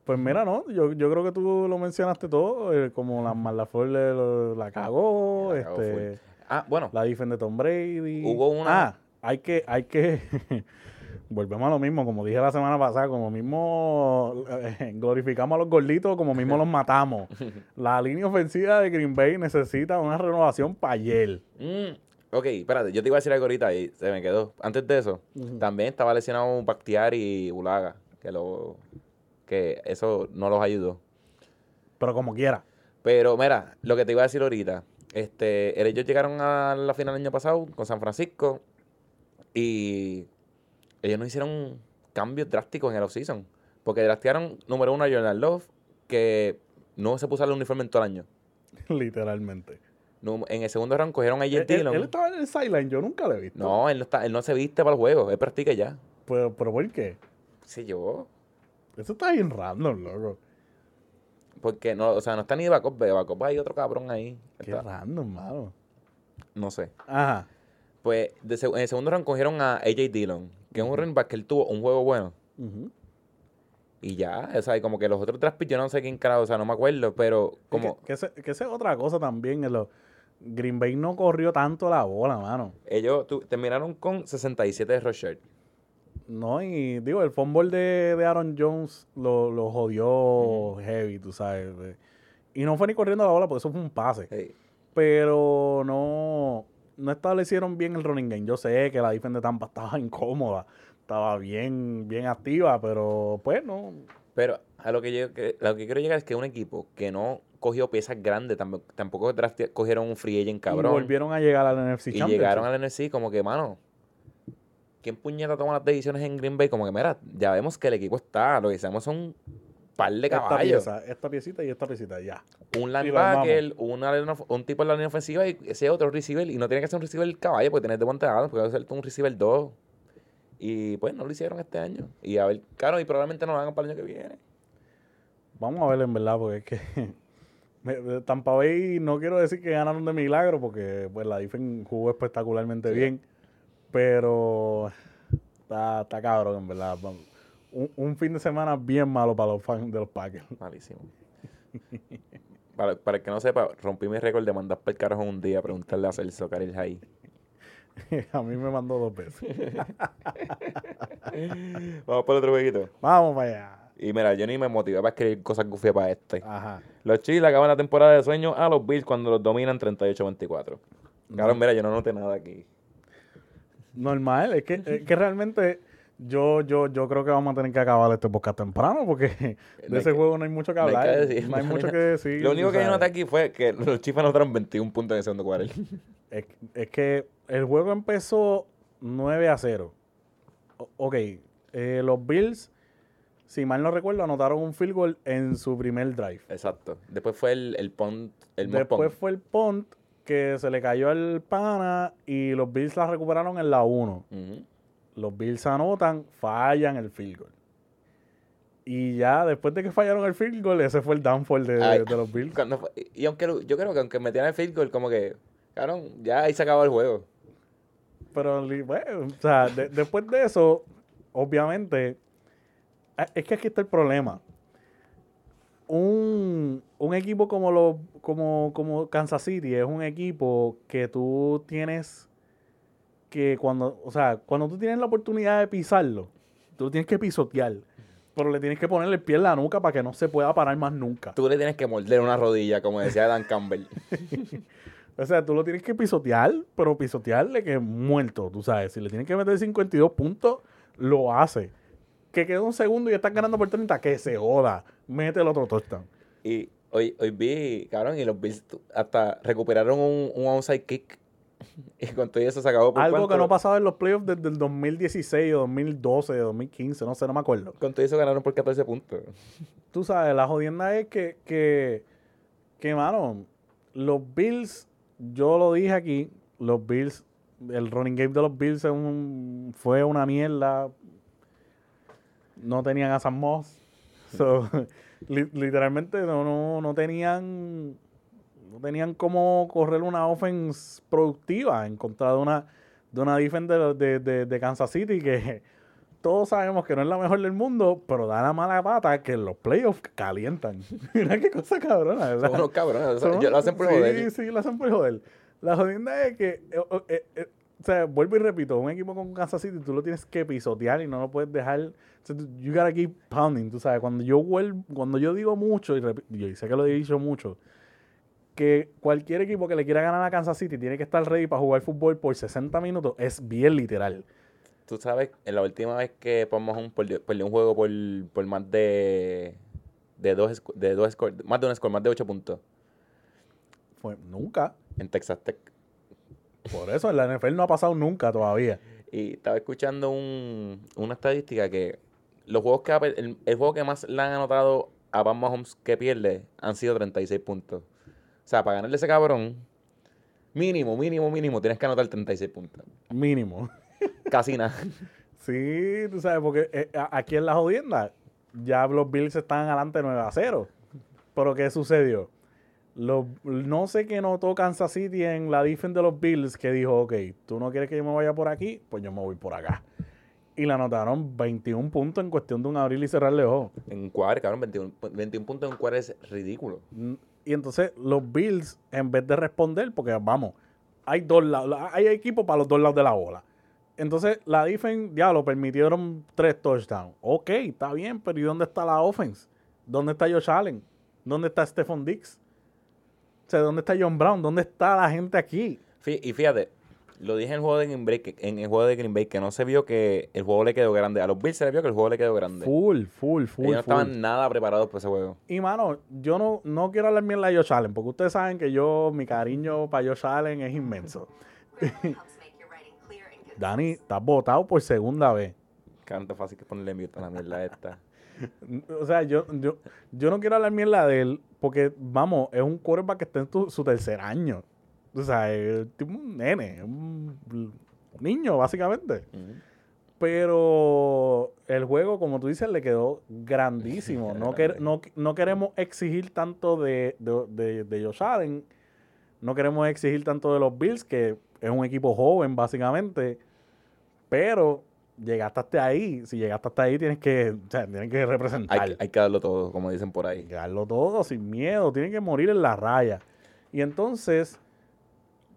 Pues mira, no, yo, yo creo que tú lo mencionaste todo, eh, como la Malafort cagó, La cagó este, Ah, bueno. la defensa de Tom Brady. Hubo una- Ah, hay que, hay que, volvemos a lo mismo, como dije la semana pasada, como mismo eh, glorificamos a los gorditos, como mismo los matamos. La línea ofensiva de Green Bay necesita una renovación para ayer. Mm, ok, espérate, yo te iba a decir algo ahorita y se me quedó. Antes de eso, también estaba lesionado Bactiar y Bulaga, que lo que eso no los ayudó. Pero como quiera. Pero mira, lo que te iba a decir ahorita, este, ellos llegaron a la final el año pasado con San Francisco y ellos no hicieron cambios drásticos en el offseason. Porque draftearon, número uno, a Jordan Love, que no se puso el uniforme en todo el año. Literalmente. En el segundo round cogieron a él- Dillon. él estaba en el sideline, yo nunca lo he visto. No, él no, está, él no se viste para el juego, él practica ya. Pero, pero ¿por qué? Sí, yo. Eso está bien random, loco. porque no, o sea, no está ni Bacop, Bacop hay otro cabrón ahí. Qué Está- random, mano. no sé. Ajá. Pues de en el segundo round cogieron a AJ Dillon, que es un running back que él tuvo un juego bueno. Ujú. Y ya, o sea, y como que los otros picks, yo no sé quién carajo, o sea, no me acuerdo, pero como Que, esa es otra cosa también. en los- Green Bay no corrió tanto la bola, mano. ellos tu- terminaron con 67 de rusher. No, y digo, el fumble de, de Aaron Jones lo, lo jodió heavy, tú sabes. eh. Y no fue ni corriendo la bola porque eso fue un pase. Hey, Pero no, no establecieron bien el running game. Yo sé que la defensa de Tampa estaba incómoda, estaba bien, bien activa, pero pues no. Pero a lo que yo que- a lo que quiero llegar es que un equipo que no cogió piezas grandes, tampoco, tampoco cogieron un free agent Y cabrón. volvieron a llegar al NFC Y llegaron al NFC como que, mano, ¿quién puñeta toma las decisiones en Green Bay? Como que, mira, ya vemos que el equipo está, lo que hacemos son un par de esta caballos. pieza, esta piecita y esta piecita, ya. Un linebacker, una un tipo en la línea ofensiva y ese otro receiver. Y no tiene que ser un receiver caballo porque tienes de Adams, porque ser un receiver 2. Y pues no lo hicieron este año. Y a ver, claro, y probablemente no lo hagan para el año que viene. Vamos a ver en verdad, porque es que Tampa Bay no quiero decir que ganaron de milagro, porque pues la defensa jugó espectacularmente Sí. bien, pero está, está cabrón, en verdad. Un, un fin de semana bien malo para los fans de los Packers. Malísimo. para, para el que no sepa, rompí mi récord de mandar para el carajo un día a preguntarle a Celso Caril ahí. a mí me mandó dos veces. Vamos por otro jueguito. Vamos para allá. Y mira, yo ni me motivé para escribir cosas goofy para este. Ajá. Los Chiefs acaban la temporada de sueño a los Bills cuando los dominan 38-24. Claro, mira, yo no noté nada aquí. Normal, es que, es que realmente yo, yo, yo creo que vamos a tener que acabar este podcast temprano porque de No ese que- juego no hay mucho que no hay que hablar. decir, no hay mucho que decir. Lo único que yo noté aquí fue que los Chiefs anotaron 21 puntos en el segundo cuarto. Es, es que el juego empezó 9 a 0. O- ok, eh, los Bills, si mal no recuerdo, anotaron un field goal en su primer drive. Exacto. Después fue el, el punt, el Después punt. fue el punt que se le cayó al pana y los Bills la recuperaron en la 1. Ujú. Los Bills anotan, fallan el field goal. Y ya después de que fallaron el field goal, ese fue el downfall de, Ay. de los Bills. Cuando fue- y aunque yo creo que aunque metieran el field goal, como que, claro, ya ahí se acabó el juego. Pero, bueno, o sea, de- después de eso, obviamente, es que aquí está el problema. Un, un equipo como, los como, como Kansas City es un equipo que tú tienes que cuando, o sea, cuando tú tienes la oportunidad de pisarlo, tú lo tienes que pisotear. Pero le tienes que ponerle el pie en la nuca para que no se pueda parar más nunca. Tú le tienes que morder una rodilla, como decía Dan Campbell. O sea, tú lo tienes que pisotear, pero pisotearle que es muerto, tú sabes. Si le tienes que meter 52 puntos, lo hace. Que queda un segundo y estás ganando por 30, que se joda. Mete el otro touchdown. Y hoy, hoy vi, cabrón, y los Bills hasta recuperaron un, un onside kick. Y con todo eso se acabó por Algo que no pasaba en los playoffs desde el 2016 o 2012, 2015, no sé, no me acuerdo. Con todo eso ganaron por 14 puntos. Tú sabes, la jodienda es que, que, que, mano, los Bills, yo lo dije aquí, los Bills, el running game de los Bills un- fue una mierda. No tenían a Sam Moss. So, li- literalmente no, no, no tenían no tenían cómo correr una offense productiva en contra de una de una defense de, de, de- Kansas City que todos sabemos que no es la mejor del mundo, pero da la mala pata que los playoffs calientan. Mira qué cosa cabrona. ¿verdad? Son unos cabrones. Son- lo hacen por sí, joder. Sí, lo hacen por joder. La jodienda es que, eh, eh, eh, o sea, vuelvo y repito, un equipo con Kansas City tú lo tienes que pisotear y no lo puedes dejar. You gotta keep pounding, tú sabes. Cuando yo vuelvo, cuando yo digo mucho, y yo sé que lo he dicho mucho, que cualquier equipo que le quiera ganar a Kansas City tiene que estar ready para jugar fútbol por 60 minutos, es bien literal. Tú sabes, en la última vez que Mahomes perdió, perdió un juego por, por más de, de dos, de dos score, más de un score, más de 8 puntos Fue nunca. en Texas Tech. Por eso en la NFL no ha pasado nunca todavía. Y estaba escuchando un- una estadística que los juegos que ha el, el juego que más le han anotado a Paul Mahomes que pierde han sido 36 puntos. O sea, para ganarle a ese cabrón, mínimo, mínimo, mínimo, tienes que anotar 36 puntos. Mínimo. Casi nada. Sí, tú sabes, porque eh, aquí en la jodienda ya los Bills están adelante 9 a 0. Pero ¿qué sucedió? Los, no sé qué notó Kansas City en la defensa de los Bills que dijo, ok, tú no quieres que yo me vaya por aquí, pues yo me voy por acá. Y le anotaron 21 puntos en cuestión de un abril y cerrarle ojo. En cuadro, cabrón, 21, 21 puntos en un cuadro es ridículo. Mm, Y entonces los Bills, en vez de responder, porque vamos, hay dos lados, hay equipos para los dos lados de la bola. Entonces la defense, ya lo permitieron tres touchdowns. Ok, está bien, pero ¿y dónde está la offense? ¿Dónde está Josh Allen? ¿Dónde está Stephon Dix? O sea, ¿dónde está John Brown? ¿Dónde está la gente aquí? Y fíjate, lo dije en el juego de Green Bay, que, en el juego de Green Bay, que no se vio que el juego le quedó grande. A los Bills se le vio que el juego le quedó grande. Full, full, full. Ellos no full. estaban nada preparados para ese juego. Y mano, yo no, no quiero hablar bien de Josh Allen, porque ustedes saben que yo, mi cariño para Josh Allen es inmenso. Dani, estás votado por segunda vez. Canto fácil que ponerle mute a la mierda esta. O sea, yo, yo, yo no quiero hablar mierda de él porque, vamos, es un quarterback que está en tu- su tercer año. O sea, es un nene, un niño, básicamente. Pero el juego, como tú dices, le quedó grandísimo. No, quer- no, no queremos exigir tanto de, de, de, de Josh Allen. No queremos exigir tanto de los Bills, que es un equipo joven, básicamente. Pero llegaste hasta ahí. Si llegaste hasta ahí, tienes que, o sea, tienes que representar. Hay, hay que darlo todo, como dicen por ahí. Darlo todo sin miedo, tienen que morir en la raya. Y entonces,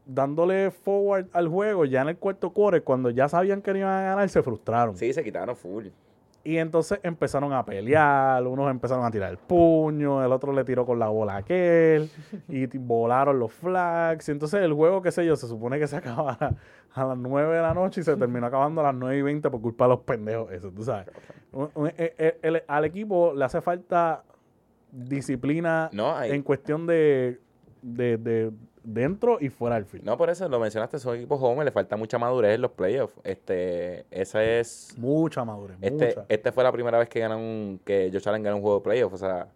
dándole forward al juego, ya en el cuarto quarter, cuando ya sabían que no iban a ganar, se frustraron. Sí, se quitaron full. Y entonces empezaron a pelear, unos empezaron a tirar el puño, el otro le tiró con la bola a aquel, y volaron los flags. Y entonces el juego, qué sé yo, se supone que se acaba a, las 9 de la noche y se terminó acabando a las 9 y 20 por culpa de los pendejos. Eso, tú sabes. Un- un- eh, eh, el- al equipo le hace falta disciplina No, en cuestión de, de, de dentro y fuera del field. no, por eso lo mencionaste, son equipos jóvenes, le falta mucha madurez en los playoffs. Este, esa es Mucha madurez, Este, mucha. este fue la primera vez que ganan que Josh Allen gana un juego de playoff. O sea,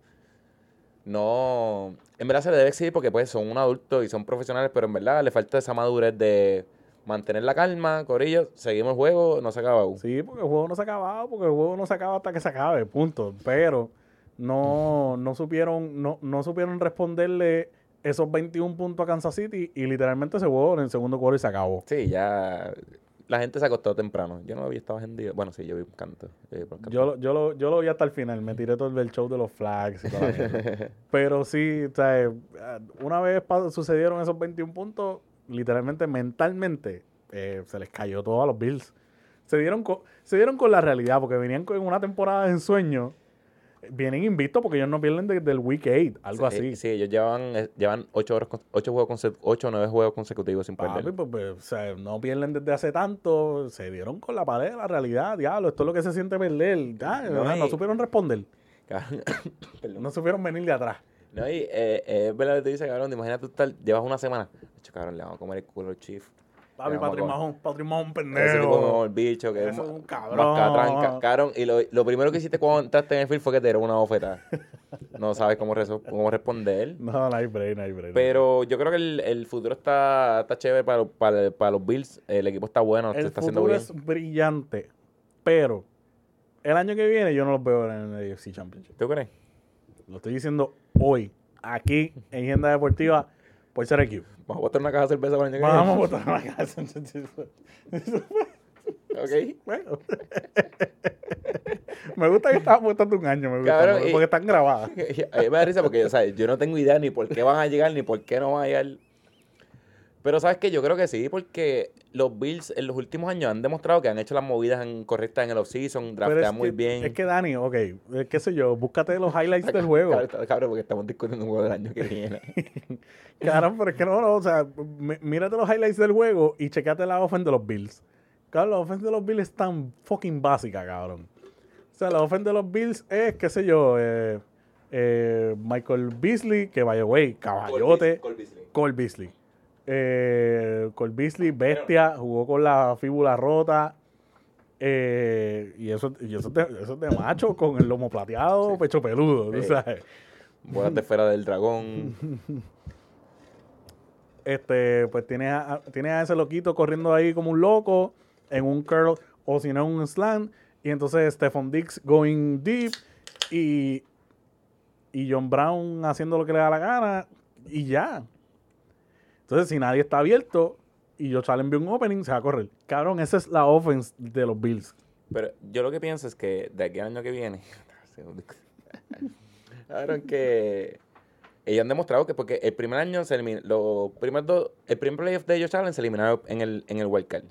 no. En verdad se le debe exigir porque pues son un adulto y son profesionales, pero en verdad le falta esa madurez de mantener la calma, Corillo, seguimos el juego, no se acaba aún. Sí, porque el juego no se ha acabado, porque el juego no se acaba hasta que se acabe, punto. Pero no, no supieron, no, no supieron responderle esos 21 puntos a Kansas City y literalmente ese juego en el segundo quarter se acabó. Sí, ya la gente se acostó temprano. Yo no había estado hendido. Bueno, sí, yo vi un canto. yo vi canto. Yo, lo- yo, lo, yo lo vi hasta el final, me tiré todo el show de los flags y toda la. Pero sí, o sea, eh, una vez sucedieron esos 21 puntos, literalmente, mentalmente, eh, se les cayó todo a los Bills. Se dieron, se dieron con la realidad, porque venían con una temporada de ensueño. Vienen invictos porque ellos no pierden desde el Week 8, algo Sí, así. Sí, ellos llevan, eh, llevan ocho, horas, con- ocho, juegos conse- ocho o nueve juegos consecutivos sin Papi, perder. pues, pues, o sea, no pierden desde hace tanto, se dieron con la pared de la realidad, diablo, esto es lo que se siente perder. Ya, No, supieron responder, no supieron venir de atrás. No, y eh, eh, es verdad que te dice, cabrón, te imaginas tú estar, llevas una semana. Hecho, cabrón, le vamos a comer el culo al chief. Papi, Patrick Mahon, Patrick Mahon, Ese pendejo. tipo como el bicho, que Eso es un cabrón. ca- cabrón. Y lo, lo primero que hiciste cuando entraste en el field fue que te dieron una bofetada. no sabes cómo, cómo responder. No, no hay break, no hay break. Pero yo creo que el, el futuro está, está chévere para, para, para los Bills. El equipo está bueno, se el está haciendo futuro bien. es brillante, pero el año que viene yo no los veo en el AFC Championship. ¿Tú crees? Lo estoy diciendo hoy, aquí en Agenda Deportiva, por ser equipo. Vamos a botar una caja de cerveza año que Vamos a botar la casa. Ok. Bueno. me gusta que estás botando un año, me gusta, Cabrón, porque, y- porque están grabadas. A mí me da risa porque, o sea, yo no tengo idea ni por qué van a llegar, ni por qué no van a llegar. Pero sabes que yo creo que sí, porque los Bills en los últimos años han demostrado que han hecho las movidas en- correctas en el offseason, es draftean muy que- bien. Es que Dani, ok, eh, qué sé yo, búscate los highlights del juego. Cabrón, cabrón, porque estamos discutiendo un juego del año que viene. Claro, pero es que no, no, o sea, mí- mírate los highlights del juego y checate la offense de los Bills. Cabrón, la offense de los Bills es tan fucking básica, cabrón. O sea, la offense de los Bills es, qué sé yo, eh, eh, Michael Beasley, que vaya, güey, caballote. Cole Beasley. Eh, Cole Beasley, bestia, jugó con la fíbula rota. eh, y eso, y eso, es de, eso macho con el lomo plateado, Sí. pecho peludo, tú sabes. De esfera del dragón. Este, pues tiene a, tiene a ese loquito corriendo ahí como un loco en un curl o si no en un slant. Y entonces Stephon Dix going deep. Y y John Brown haciendo lo que le da la gana y ya. Entonces, si nadie está abierto y Josh Allen ve un opening, se va a correr. Cabrón, esa es la offense de los Bills. Pero yo lo que pienso es que de aquí al año que viene. Cabrón, que ellos han demostrado que porque el primer año se eliminó. Los primeros dos, el primer playoff de Josh Allen se eliminaron en el, en el wild card.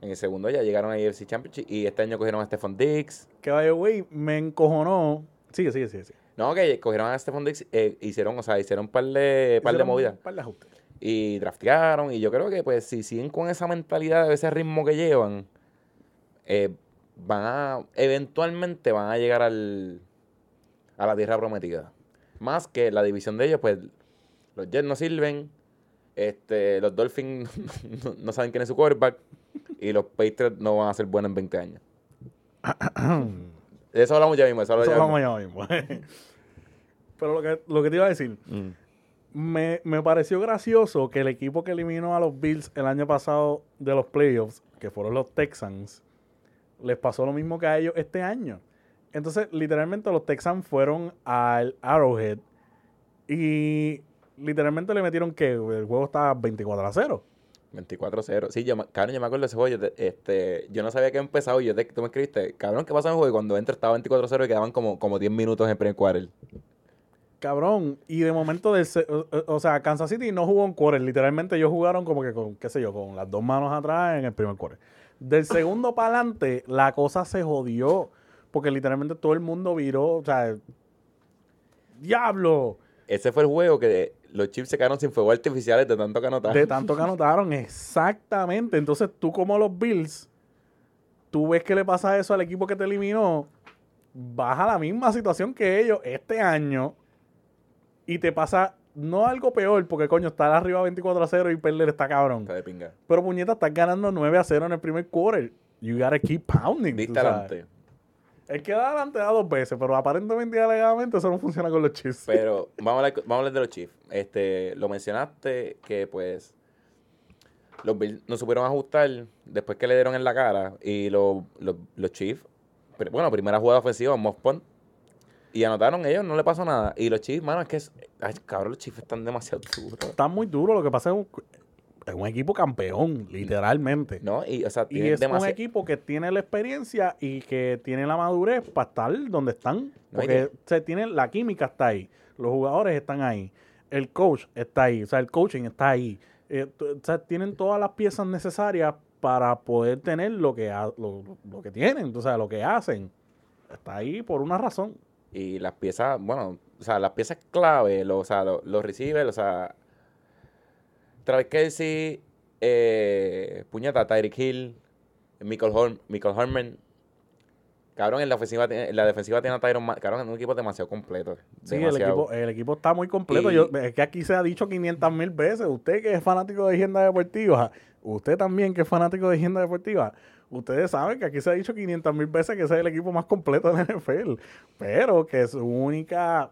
En el segundo ya llegaron a AFC Championship y este año cogieron a Stephon Diggs. Que vaya, güey, me encojonó. Sigue, sigue, sigue. sigue. No, que cogieron a Stephon Diggs, eh, hicieron, o sea, hicieron un par de, par de movidas. un par de ajustes. Y draftearon. Y yo creo que, pues, si siguen con esa mentalidad, ese ritmo que llevan, eh, van a, eventualmente van a llegar al, a la tierra prometida. Más que la división de ellos, pues, los Jets no sirven, este, los Dolphins no, no saben quién es su quarterback, y los Patriots no van a ser buenos en 20 años. Eso hablamos ya mismo, eso hablamos Eso ya mismo. ya mismo. Pero lo que, lo que te iba a decir, Mm. Me, me pareció gracioso que el equipo que eliminó a los Bills el año pasado de los playoffs, que fueron los Texans, les pasó lo mismo que a ellos este año. Entonces, literalmente los Texans fueron al Arrowhead y literalmente le metieron que el juego estaba 24 a 0. 24-0. Sí, yo, cabrón, yo me acuerdo de ese juego. Yo, te- este, yo no sabía que había empezado yo te, tú me escribiste, cabrón, ¿qué pasa en el juego? Y cuando entra estaba 24-0 y quedaban como, como 10 minutos en primer quarter. Cabrón, y de momento, se- o, sea, Kansas City no jugó en quarter, literalmente ellos jugaron como que con, qué sé yo, con las dos manos atrás en el primer quarter. Del segundo para adelante, la cosa se jodió, porque literalmente todo el mundo viró, o sea, diablo, Ese fue el juego que los Chiefs se quedaron sin fuego artificiales de tanto que anotaron. de tanto que anotaron, exactamente. Entonces tú como los Bills, tú ves que le pasa eso al equipo que te eliminó, vas a la misma situación que ellos este año y te pasa no algo peor, porque coño, estar arriba 24 a 0 y perder está cabrón. Está de pinga. Pero puñeta, estás ganando 9 a 0 en el primer quarter. You gotta keep pounding. Diste adelante. El que da adelante da dos veces, pero aparentemente y alegadamente eso no funciona con los Chiefs. Pero vamos a, hablar, vamos a hablar de los Chiefs. Este, lo mencionaste que pues los Bills no supieron ajustar después que le dieron en la cara y los, los, los Chiefs, bueno, primera jugada ofensiva, Moss Punt, y anotaron ellos, no le pasó nada. Y los Chiefs, mano, es que, es, ay, cabrón, los Chiefs están demasiado duros. Está muy duro, lo que pasa es un, es un equipo campeón, literalmente. ¿No? Y, o sea, Y es un demasiado... equipo que tiene la experiencia y que tiene la madurez para estar donde están. No, Porque se tiene, la química está ahí. Los jugadores están ahí. El coach está ahí. O sea, el coaching está ahí. Eh, o sea, tienen todas las piezas necesarias para poder tener lo que, ha- lo, lo que tienen. O sea, lo que hacen. Está ahí por una razón. Y las piezas, bueno, o sea, las piezas clave, los, o sea, los, los receivers, o sea, Travis Kelsey, eh, puñeta, Tyreek Hill, Michael, Horn, Michael Harmon. Cabrón, en la ofensiva, en la defensiva tiene a Tyron, cabrón, es un equipo demasiado completo. Sí, el equipo, el equipo está muy completo. Y- Yo, es que aquí se ha dicho 500 mil veces. Usted que es fanático de Agenda Deportiva, usted también que es fanático de Agenda Deportiva, ustedes saben que aquí se ha dicho 500 mil veces que ese es el equipo más completo de la NFL. Pero que su única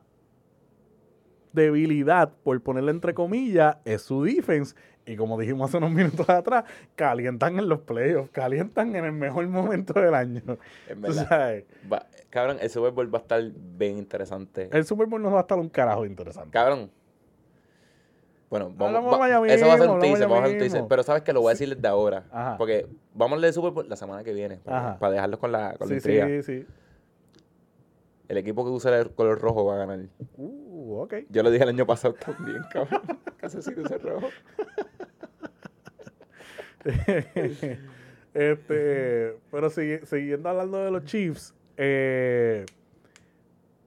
debilidad, por ponerle entre comillas, es su defense. Y como dijimos hace unos minutos atrás, calientan en los playoffs, calientan en el mejor momento del año. Tú verdad. Va- cabrón, el Super Bowl va a estar bien interesante. el Super Bowl nos va a estar un carajo interesante. Cabrón. Bueno, vamos, va- mañana eso va a ser un mismo, teaser, vamos a hacer un teaser. mismo. Pero sabes que lo voy a decir desde ahora. Ajá. Porque vamos a de Super Bowl la semana que viene. Para, dejarlos con la, con la Sí, intriga. sí, sí. El equipo que usa el color rojo va a ganar. Uh, ok. Yo lo dije el año pasado también, cabrón. Usa el rojo. este, pero sigue- siguiendo hablando de los Chiefs, eh,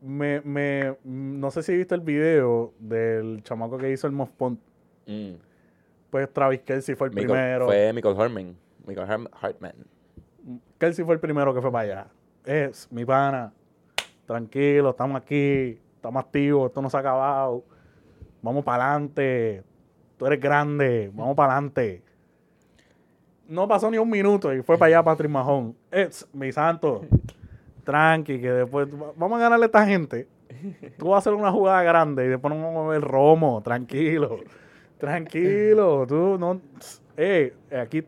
me, me, no sé si viste el video del chamaco que hizo el Moff. Mm. Pues Travis Kelsey fue el Michael- primero. Fue Michael Hartman. Michael Hartman. Kelsey fue el primero que fue para allá. Es mi pana. Tranquilo, estamos aquí. Estamos activos. Esto no se ha acabado. Vamos para adelante. Tú eres grande. Vamos para adelante. No pasó ni un minuto y fue para allá Patrick Mahón. Es mi santo. Tranqui, que después vamos a ganarle a esta gente. Tú vas a hacer una jugada grande y después nos vamos a ver romo. Tranquilo. Tranquilo. Tú no. Eh, aquí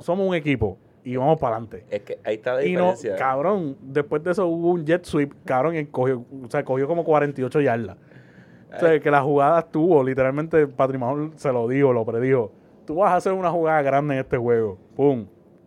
somos un equipo. y vamos para adelante. Es que ahí está la Y no, diferencia. cabrón, después de eso hubo un jet sweep, cabrón, y cogió, o sea, cogió como 48 yardas. O sea, que la jugada estuvo, literalmente, Patrick Mahomes se lo dijo, lo predijo. Tú vas a hacer una jugada grande en este juego. Pum,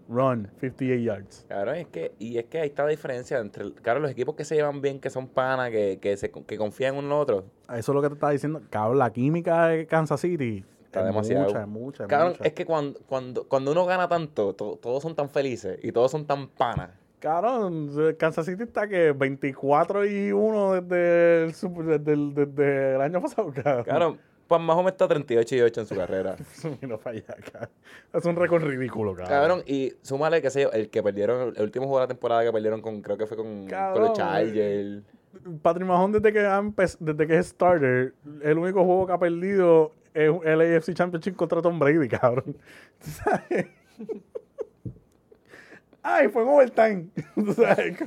run, 58 yards. Cabrón, es que, y es que ahí está la diferencia entre, claro, los equipos que se llevan bien, que son panas, que, que, se, que confían uno en el otro. Eso es lo que te estaba diciendo. Cabrón, la química de Kansas City Está es demasiado. Mucha, es mucha, Cabrón, mucha. es que cuando, cuando, cuando uno gana tanto, to- todos son tan felices y todos son tan panas. Cabrón, Kansas City está que 24 y 1 desde el, desde el, desde el año pasado, cabrón. Claro, pues Mahomes está 38 y 8 en su carrera. Para allá, cabrón. Es un récord ridículo, cabrón. Cabrón, y súmale, qué sé yo, el que perdieron, el último juego de la temporada que perdieron con, creo que fue con, con Cabrón, los Chargers. Patrick Mahomes desde que, desde que es starter, el único juego que ha perdido es el AFC Championship contra Tom Brady, cabrón. ¿Tú sabes? Ay, fue en overtime. ¿Tú sabes?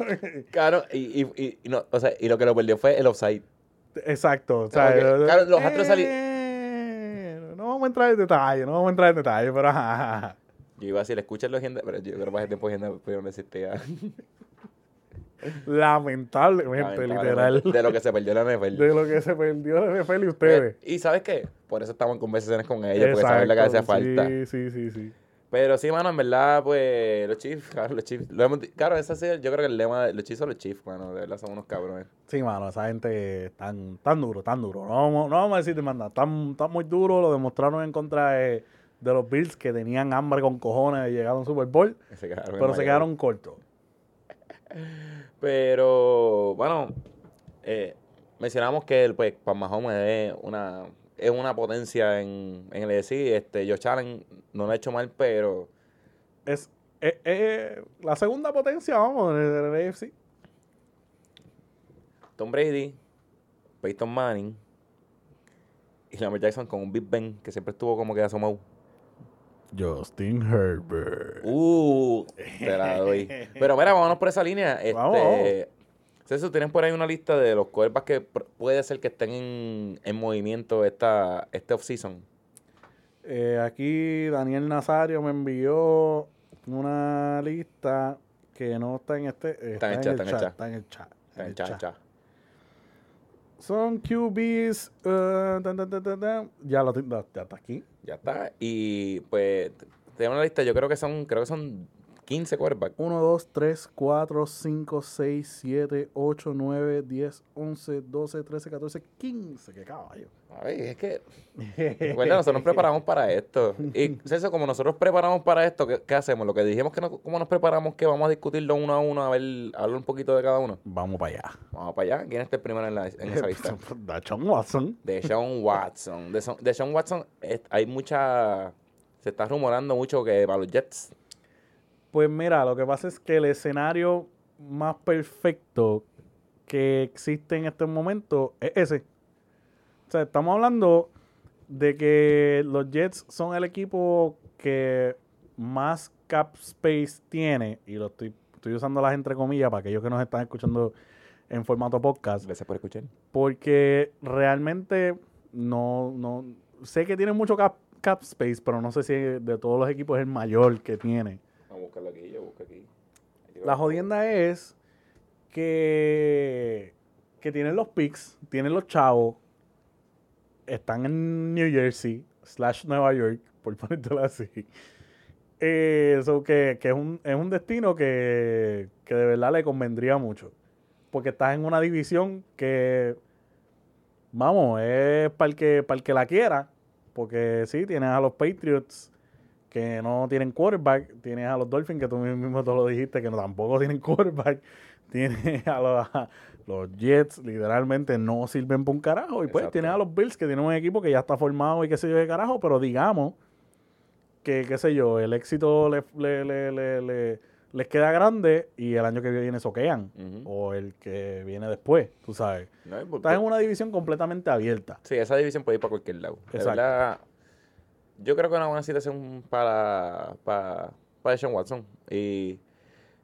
Claro, y, y, no, o sea, y lo que lo perdió fue el offside. Exacto. O sea, Claro, los Astros sali- Eh, No vamos a entrar en detalle, no vamos a entrar en detalle, pero ajá. Yo iba a decir, escuchen los gente, pero yo creo que tiempo gente pudieron decirte ya. Lamentablemente, literal. De lo que se perdió la NFL. De lo que se perdió la NFL y ustedes. Eh, y ¿sabes qué? Por eso estamos en conversaciones con ellos, porque saben lo que hacía Exacto, falta. Sí, sí, sí, sí. Pero sí, mano, en verdad, pues, los Chiefs, claro, los Chiefs. Lo hemos claro, ese sido, yo creo que el lema de los Chiefs son los Chiefs, mano, de verdad son unos cabrones. Sí, mano, esa gente tan, tan duro, tan duro. No vamos, no vamos a decir de más nada. Tan, tan muy duro, lo demostraron en contra de, de los Bills que tenían hambre con cojones de llegar a un Super Bowl, Se pero se quedaron cortos. Pero, bueno, eh, mencionamos que el, pues, Pan Mahomes es una, es una potencia en, en el EDC. Este, Josh Allen no lo ha hecho mal, pero Es, es- es la segunda potencia, vamos, del del AFC. Tom Brady, Peyton Manning y Lamar Jackson con un Big Ben que siempre estuvo como que asomado. Justin Herbert. Uh, te la doy. Pero mira, vámonos por esa línea. Vamos. César, tienes por ahí una lista de los quarterbacks que puede ser que estén en, en movimiento esta, este offseason. Eh, aquí Daniel Nazario me envió una lista que no está en este. eh, Está en el chat, está en el chat. Está en el chat. en el Cha, chat. cha. Son QBs. eh, tan, tan, tan, tan, tan. Ya lo tengo. Ya está aquí. Ya está. Y pues, tenemos una lista, yo creo que son, creo que son 15 quarterbacks. 1, 2, 3, 4, 5, 6, 7, 8, 9, 10, 11, 12, 13, 14, 15. ¡Qué caballo! Ay, es que, bueno, nosotros nos preparamos para esto. Y César, como nosotros preparamos para esto, ¿qué, qué hacemos? Lo que dijimos que no, cómo nos preparamos, que vamos a discutirlo uno a uno, a ver, hablar un poquito de cada uno. Vamos para allá. Vamos para allá. ¿Quién está el primero en, la, en esa lista? Dachon Watson. De Sean Watson. De, de Sean Watson es- hay mucha... Se está rumorando mucho que para los Jets. Pues mira, lo que pasa es que el escenario más perfecto que existe en este momento es ese. O sea, estamos hablando de que los Jets son el equipo que más cap space tiene, y lo estoy, estoy usando las entre comillas para aquellos que nos están escuchando en formato podcast, Gracias por escuchar. porque realmente no, no sé que tiene mucho cap, cap space, pero no sé si de todos los equipos es el mayor que tiene. La jodienda es que, que tienen los picks, tienen los chavos, están en New Jersey, slash Nueva York, por ponértelo así. Eh, so que, que es, un, es un destino que, que de verdad le convendría mucho. Porque estás en una división que, vamos, es para el que, para el que la quiera. Porque sí, tienes a los Patriots que no tienen quarterback. Tienes a los Dolphins, que tú mismo te lo dijiste, que no, tampoco tienen quarterback. Tienes a los, a los Jets, literalmente no sirven para un carajo. Y pues Exacto. tienes a los Bills, que tienen un equipo que ya está formado y qué sé yo de carajo, pero digamos que, qué sé yo, el éxito le- le- le- le- le- les queda grande y el año que viene soquean. O el que viene después, tú sabes. No, Estás en una división completamente abierta. Sí, esa división puede ir para cualquier lado. Exacto. Yo creo que es una buena situación para, para, para Deshaun Watson. Y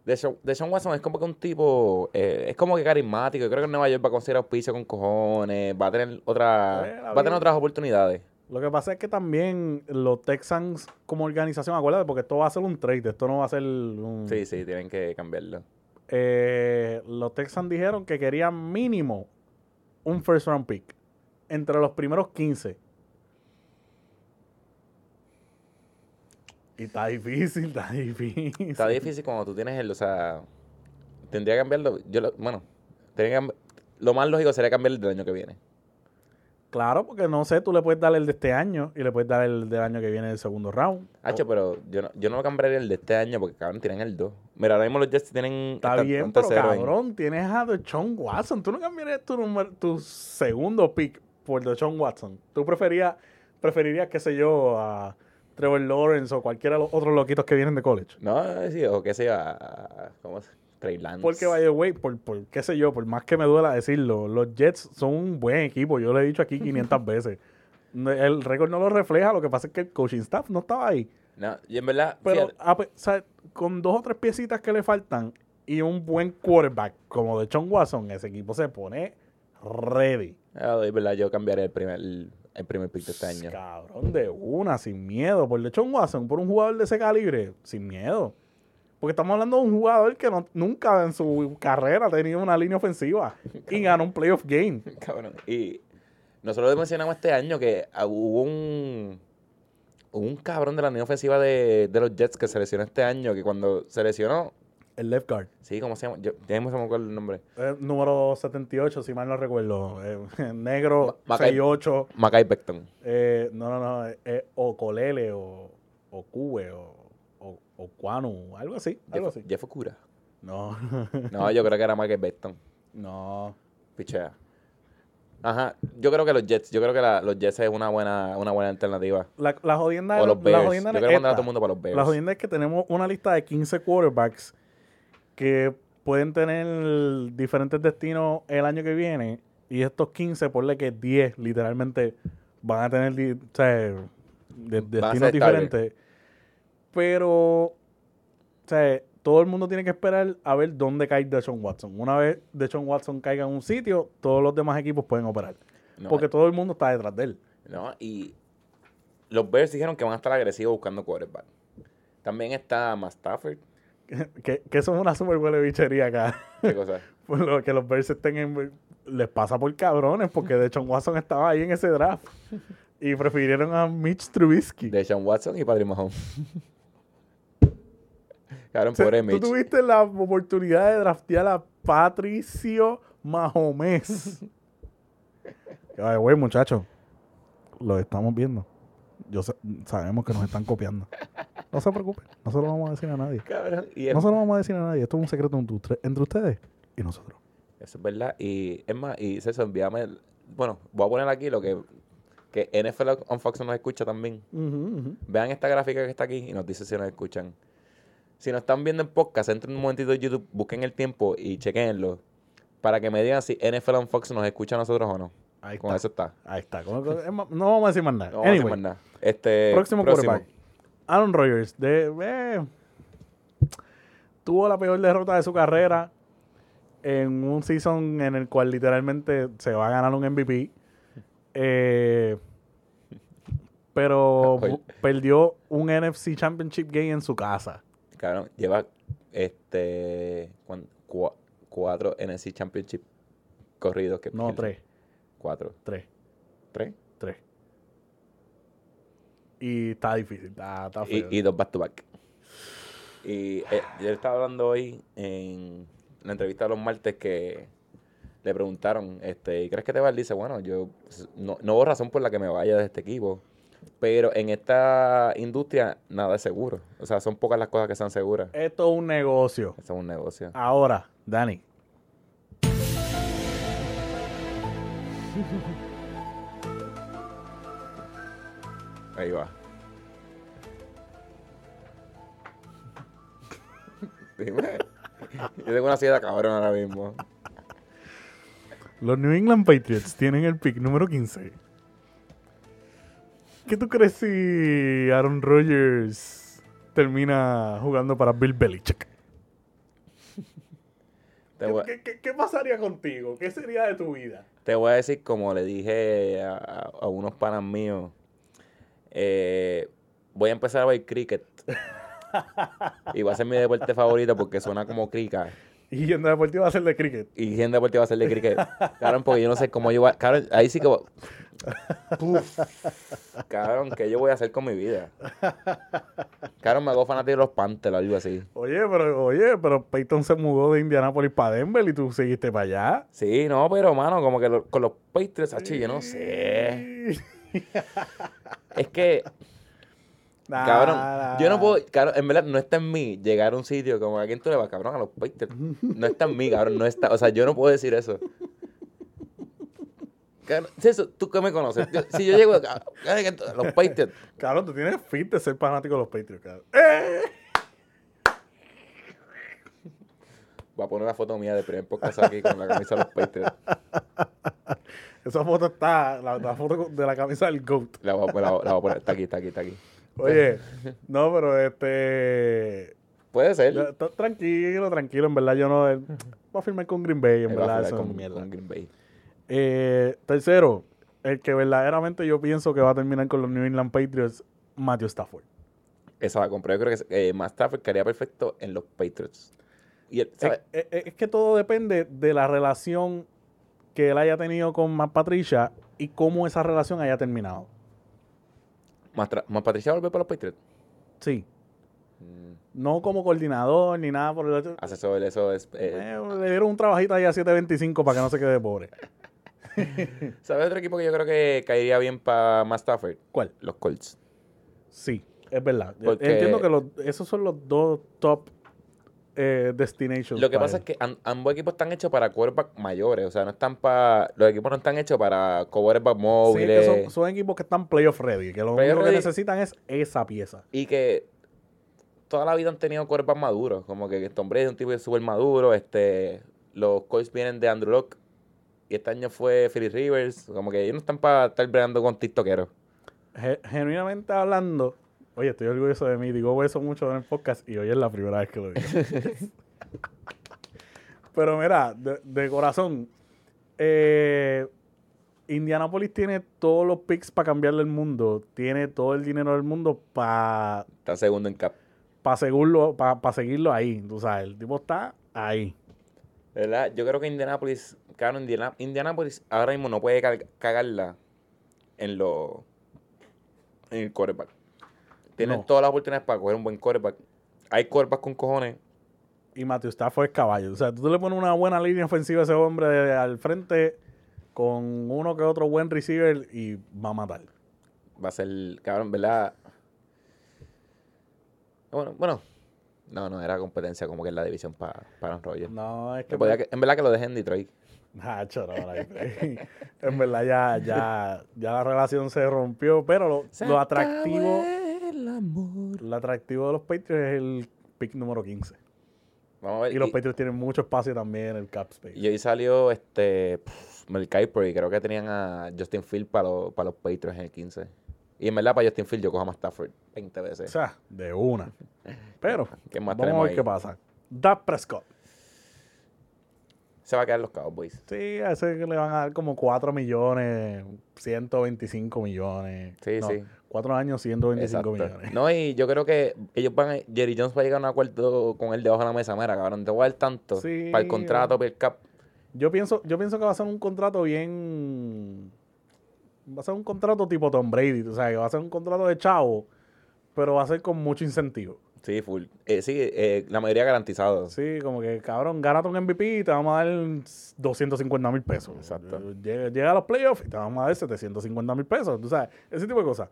Deshaun, Deshaun Watson es como que un tipo, eh, es como que carismático. Yo creo que en Nueva York va a conseguir auspicio con cojones, va a tener otra, Eh, va a tener otras oportunidades. Lo que pasa es que también los Texans como organización, acuérdate, porque esto va a ser un trade, esto no va a ser un... Sí, sí, tienen que cambiarlo. Eh, los Texans dijeron que querían mínimo un first round pick entre los primeros 15. Y está difícil, está difícil. Está difícil cuando tú tienes el, o sea, tendría que cambiarlo, yo lo- bueno, tendría que lo más lógico sería cambiar el del año que viene. Claro, porque no sé, tú le puedes dar el de este año y le puedes dar el del año que viene del segundo round. Hacho, pero yo no, yo no cambiaría el de este año porque cabrón tienen el 2. Mira, ahora mismo los Jets tienen Está bien, pero en- cabrón, tienes a Deshaun Watson. Tú no cambiarías tu, número- tu segundo pick por Deshaun Watson. Tú preferías, preferirías, qué sé yo, a Trevor Lawrence o cualquiera de los otros loquitos que vienen de college. No, sí, o qué sé yo, ¿cómo se Trey Lance. Porque, by the way, por, por qué sé yo, por más que me duela decirlo, los Jets son un buen equipo. Yo lo he dicho aquí 500 veces. El récord no lo refleja, lo que pasa es que el coaching staff no estaba ahí. No, y en verdad, Pero a pe- o sea, con dos o tres piecitas que le faltan y un buen quarterback como de John Watson, ese equipo se pone ready. ah, es verdad, yo cambiaré el primer, el, el primer pick de este año. Cabrón, de una, sin miedo. Por John Watson, por un jugador de ese calibre, sin miedo. Porque estamos hablando de un jugador que no- nunca en su carrera ha tenido una línea ofensiva y ganó un playoff game. Cabrón. Y nosotros mencionamos este año que ah, hubo un, un cabrón de la línea ofensiva de, de los Jets que se lesionó este año, que cuando se lesionó, El left guard. sí, ¿cómo se llama? Yo, ya mismo se me acuerdo el nombre. Eh, número 78, si mal no recuerdo. Eh, negro, Ma- Mackay- 6'8". Mackay Becton. Eh, no, no, no. eh, eh, o Colele o, o Cube o, o, o Cuanu, algo así. Algo Jeff, así. Jeff Okura. No. No, yo creo que era Mackay Becton. no. Pichea. Ajá, yo creo que los Jets, yo creo que la- los Jets es una buena, una buena alternativa. La, la jodienda O los la. Yo jodienda mandar a todo el mundo para los Bears. La jodienda es que tenemos una lista de 15 quarterbacks que pueden tener diferentes destinos el año que viene. Y estos 15, ponle que 10 literalmente van a tener o sea, de- destinos diferentes. Pero, o sea, todo el mundo tiene que esperar a ver dónde cae Deshaun Watson. Una vez Deshaun Watson caiga en un sitio, todos los demás equipos pueden operar. No, porque todo el mundo está detrás de él. No, y los Bears dijeron que van a estar agresivos buscando quarterback. También está Matt Stafford. que, que eso es una super buena bichería acá. ¿Qué cosa? Por lo que los Bears estén en... Les pasa por cabrones, porque de hecho Watson estaba ahí en ese draft. Y prefirieron a Mitch Trubisky. De Sean Watson y Patrick Mahomes. Cabrón, O sea, pobre Tú Mitch. tuviste la oportunidad de draftear a Patricio Mahomes. Ay, güey, muchachos. Lo estamos viendo. Yo sabemos que nos están copiando. No se preocupen. No se lo vamos a decir a nadie. Cabrón, y es, No se lo vamos a decir a nadie. Esto es un secreto entre ustedes y nosotros. eso es verdad. Y es más, y César, envíame. el- bueno, voy a poner aquí lo que, que NFL on Fox nos escucha también. Vean esta gráfica que está aquí y nos dice si nos escuchan. Si nos están viendo en podcast, entren un momentito a YouTube, busquen el tiempo y chequenlo. Para que me digan si NFL on Fox nos escucha a nosotros o no. Ahí Con está. eso está. Ahí está. No vamos a decir más nada. No vamos a decir más nada. Este, próximo, quarterback. Aaron Rodgers. De, eh, tuvo la peor derrota de su carrera en un season en el cual literalmente se va a ganar un MVP. Eh, pero Oye. perdió un NFC Championship Game en su casa. Cabrón, lleva este cuatro NFC Championship corridos que No, pierde. tres. Cuatro. Tres. Tres. Y está difícil. Está, está Y, feo. y dos back to back. Y eh, yo estaba hablando hoy en la entrevista de los martes que le preguntaron, este, ¿y crees que te va? Él dice, bueno, yo no, no hubo razón por la que me vaya de este equipo. Pero en esta industria nada es seguro. O sea, son pocas las cosas que sean seguras. Esto es un negocio. Eso es un negocio. Ahora, Dani. Ahí va. Dime. Yo tengo una silla cabrón ahora mismo. Los New England Patriots tienen el pick número 15. ¿Qué tú crees si Aaron Rodgers termina jugando para Bill Belichick? Voy, ¿Qué, qué- qué pasaría contigo? ¿Qué sería de tu vida? te voy a decir como le dije a unos panas míos Eh, voy a empezar a ver cricket. y va a ser mi deporte favorito porque suena como crica. Y yendo deportivo va a ser de cricket. Y gente deportiva va a ser de cricket. Cabrón, porque yo no sé cómo yo voy a... Cabrón, ahí sí que... voy-. Cabrón, ¿qué yo voy a hacer con mi vida? Cabrón, me hago fanático de los Panthers o algo así. Oye, pero, oye, pero Peyton se mudó de Indianapolis para Denver y tú seguiste para allá. Sí, no, pero, mano, como que lo- con los Patriots, yo no sé. Es que, Nah, cabrón, nah. yo no puedo, cabrón, en verdad no está en mí llegar a un sitio como a quién tú le vas, cabrón, a los Patriots. No está en mí, cabrón, no está, o sea, yo no puedo decir eso. Cabrón, eso, tú que me conoces, Yo- si yo llego a, a los Patriots, Cabrón, tú tienes fit de ser fanático de los Patriots, cabrón. ¡Eh! voy a poner una foto mía de primer podcast aquí con la camisa de los Patriots. Esa foto está, la, la foto de la camisa del GOAT. La voy, a, la voy a poner, está aquí, está aquí, está aquí. Oye, no, pero este... Puede ser. Tranquilo, tranquilo, en verdad yo no... eh, Voy a firmar con Green Bay, en Él va a verdad, con, mierda. con Green Bay. Eh, tercero, el que verdaderamente yo pienso que va a terminar con los New England Patriots, Matthew Stafford. Esa la compré. Yo creo que eh, Matt Stafford quedaría perfecto en los Patriots. Y él, Es, ¿sabes? es- es que todo depende de la relación que él haya tenido con Matt Patricia y cómo esa relación haya terminado. Más Patricia volver para los Patriots. Sí. Mm, No como coordinador ni nada por el otro. asesor, eso es. eh, Eh, le dieron un trabajito ahí a 7.25 para que no se quede pobre. ¿Sabes otro equipo que yo creo que caería bien para Matt Stafford? ¿Cuál? Los Colts. Sí, es verdad. Yo Porque- Entiendo que los- esos son los dos top eh, destinations. Lo que pasa él. es que am- ambos equipos están hechos para quarterbacks mayores. O sea, no están para. Los equipos no están hechos para quarterbacks Sí, es móviles. que son, son equipos que están playoff ready, que lo Playoff único que necesitan es esa pieza. Y que toda la vida han tenido quarterbacks maduros. Como que Tom Brady es un tipo súper maduro. Este, los Colts vienen de Andrew Locke. Y este año fue Philip Rivers. Como que ellos no están para estar bregando con tiktokeros. Ge- genuinamente hablando, oye, estoy orgulloso de mí, digo eso mucho en el podcast y hoy es la primera vez que lo digo. Pero mira, de, de corazón, eh, Indianapolis tiene todos los picks para cambiarle el mundo, tiene todo el dinero del mundo para Está segundo en cap. seguirlo, pa seguirlo ahí, tú sabes, el tipo está ahí. ¿Verdad? Yo creo que Indianapolis, claro, Indiana- Indianapolis ahora mismo no puede ca- cagarla en lo en el quarterback. Tienen No. todas las oportunidades para coger un buen quarterback. Hay quarterbacks con cojones. Y Matthew Stafford es caballo. O sea, tú le pones una buena línea ofensiva a ese hombre de- al frente con uno que otro buen receiver y va a matar. Va a ser, cabrón, ¿verdad? Bueno, bueno. No, no, era competencia como que en la división para para Rodgers. No, es que... En verdad que lo dejé en Detroit. No, no, en verdad ya, ya, ya la relación se rompió, pero lo, lo atractivo el amor. lo atractivo de los Patriots es el pick número 15. Vamos a ver. Y los y- Patriots tienen mucho espacio también en el cap space. Y hoy salió este pff, Mel Kiper y creo que tenían a Justin Field para los, para los Patriots en el 15. Y en verdad para Justin Field yo cojo a más Stafford 20 O veces. sea, de una. Pero, ¿Qué más vamos a tenemos ver ahí? qué pasa. Dak Prescott. Se va a quedar los Cowboys. Sí, a ese le van a dar como 4 millones, 125 millones. Sí, No, sí. 4 años, 125 Exacto. millones. No, y yo creo que ellos van a, Jerry Jones va a llegar a un acuerdo con él debajo de la mesa. Mira, cabrón, te voy a dar tanto Sí. para el contrato, para el cap. Yo pienso, yo pienso que va a ser un contrato bien. Va a ser un contrato tipo Tom Brady. O sea, que va a ser un contrato de chavo, pero va a ser con mucho incentivo. Sí, full. Eh, sí, eh, la mayoría garantizado. Sí, como que, cabrón, gánate un MVP y te vamos a dar 250 mil pesos. Exacto. Llega, llega a los playoffs y te vamos a dar 750 mil pesos. Tú sabes, ese tipo de cosas.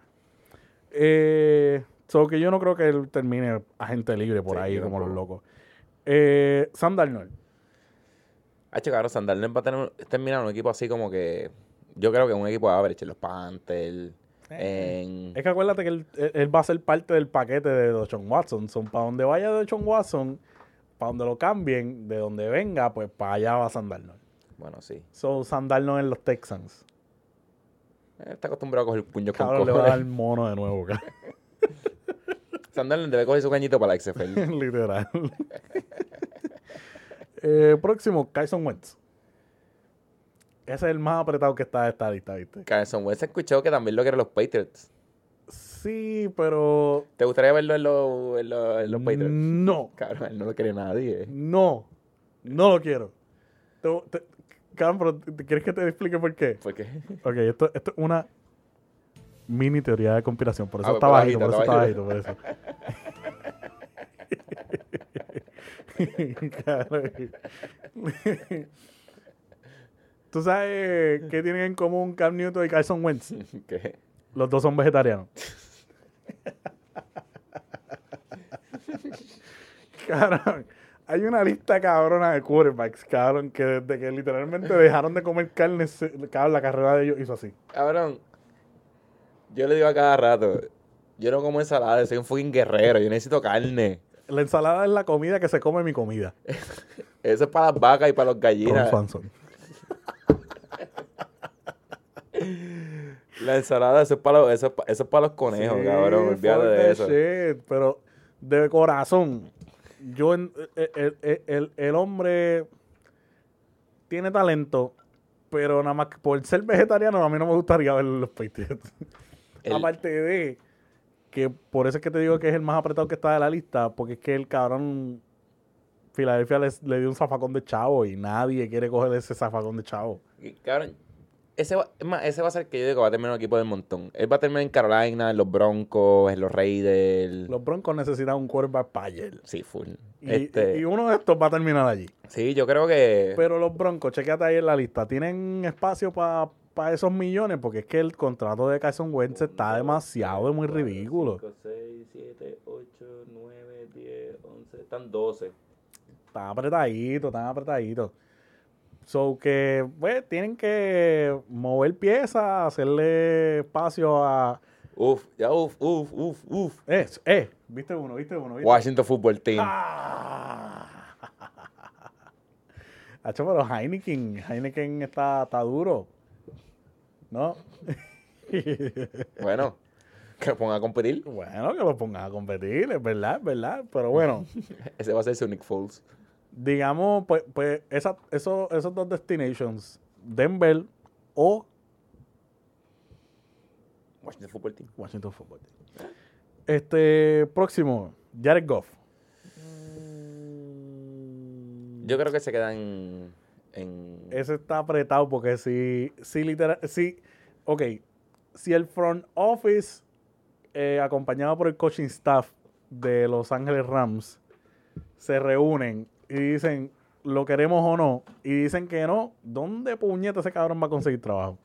Eh, so que yo no creo que él termine agente libre por Sí, ahí como los locos. Eh, Sam Darnold. Hacho, cabrón, Sandalner va a tener, terminar un equipo así como que. Yo creo que un equipo average, en los Panthers. En, Es que acuérdate que él, va a ser parte del paquete de Deshaun Watson. Son para donde vaya Deshaun Watson, para donde lo cambien, de donde venga, pues para allá va Sam Darnold. bueno, sí. So, Sam Darnold en los Texans. Eh, Está acostumbrado a coger puños con Cabrón, le va a dar cojones. mono de nuevo, cabrón. Sandalner debe coger su cañito para la XFL. Literal. Eh, próximo, Carson Wentz. Ese es el más apretado que está de esta lista, ¿viste? Carson Wentz escuchó que también lo quieren los Patriots. Sí, pero ¿Te gustaría verlo en los, en los Patriots? no, Cabrón, él no lo quiere nadie. no, no lo quiero. Te- te- pero ¿te- ¿quieres que te explique por qué? ¿Por qué? Ok, esto, esto es una mini teoría de conspiración. Por eso Ah, está bajito, por eso está bajito. por eso. ¿Tú sabes qué tienen en común Cam Newton y Carson Wentz? ¿Qué? Los dos son vegetarianos. cabrón, hay una lista cabrona de quarterbacks, cabrón, que desde que literalmente dejaron de comer carne, cabrón, la carrera de ellos hizo así. Cabrón, yo le digo a cada rato, yo no como ensalada, soy un fucking guerrero, yo necesito carne. La ensalada es la comida que se come mi comida. Eso es para las vacas y para los gallinas. La ensalada, eso es para los, eso es pa- eso es para los conejos, Sí, cabrón, olvídate de eso. shit, pero de corazón, yo en- el, el- el- el hombre tiene talento, pero nada más que por ser vegetariano a mí no me gustaría ver los Patriots. El- Aparte de que por eso es que te digo que es el más apretado que está de la lista, porque es que el cabrón Filadelfia le dio un zafacón de chavo y nadie quiere coger ese zafacón de chavo. Y, Cabrón, ese va, es más, ese va a ser el que yo digo que va a terminar un equipo del montón. Él va a terminar en Carolina, en los Broncos, en los Raiders. Los Broncos necesitan un quarterback para ayer. Sí, full. Y, Este, y uno de estos va a terminar allí. sí, yo creo que... Pero los Broncos, chequéate ahí en la lista, ¿tienen espacio para esos millones? Porque es que el contrato de Carson Wentz está demasiado, es muy ridículo. 5, 6, 7, 8, 9, 10, 11, están 12. Están apretaditos, están apretaditos. So que, pues, tienen que mover piezas, hacerle espacio a... Uf, ya uf, uf, uf, uf. Eh, eh, viste uno, viste uno, viste Washington Football Team. Ah. Hacho, pero Heineken, Heineken está, está duro. ¿No? Bueno, que lo ponga a competir. Bueno, que lo pongas a competir, es verdad, es verdad. Pero bueno, Ese va a ser su Nick Foles. Digamos, pues, pues esa- esos, esos dos destinations, Denver o Washington Football Team. Washington Football Team. Este, próximo, Jared Goff. Yo creo que se quedan en... Ese está apretado porque si, si literal, si, ok, si el front office eh, acompañado por el coaching staff de Los Ángeles Rams se reúnen y dicen lo queremos o no y dicen que no, ¿dónde puñeta ese cabrón va a conseguir trabajo?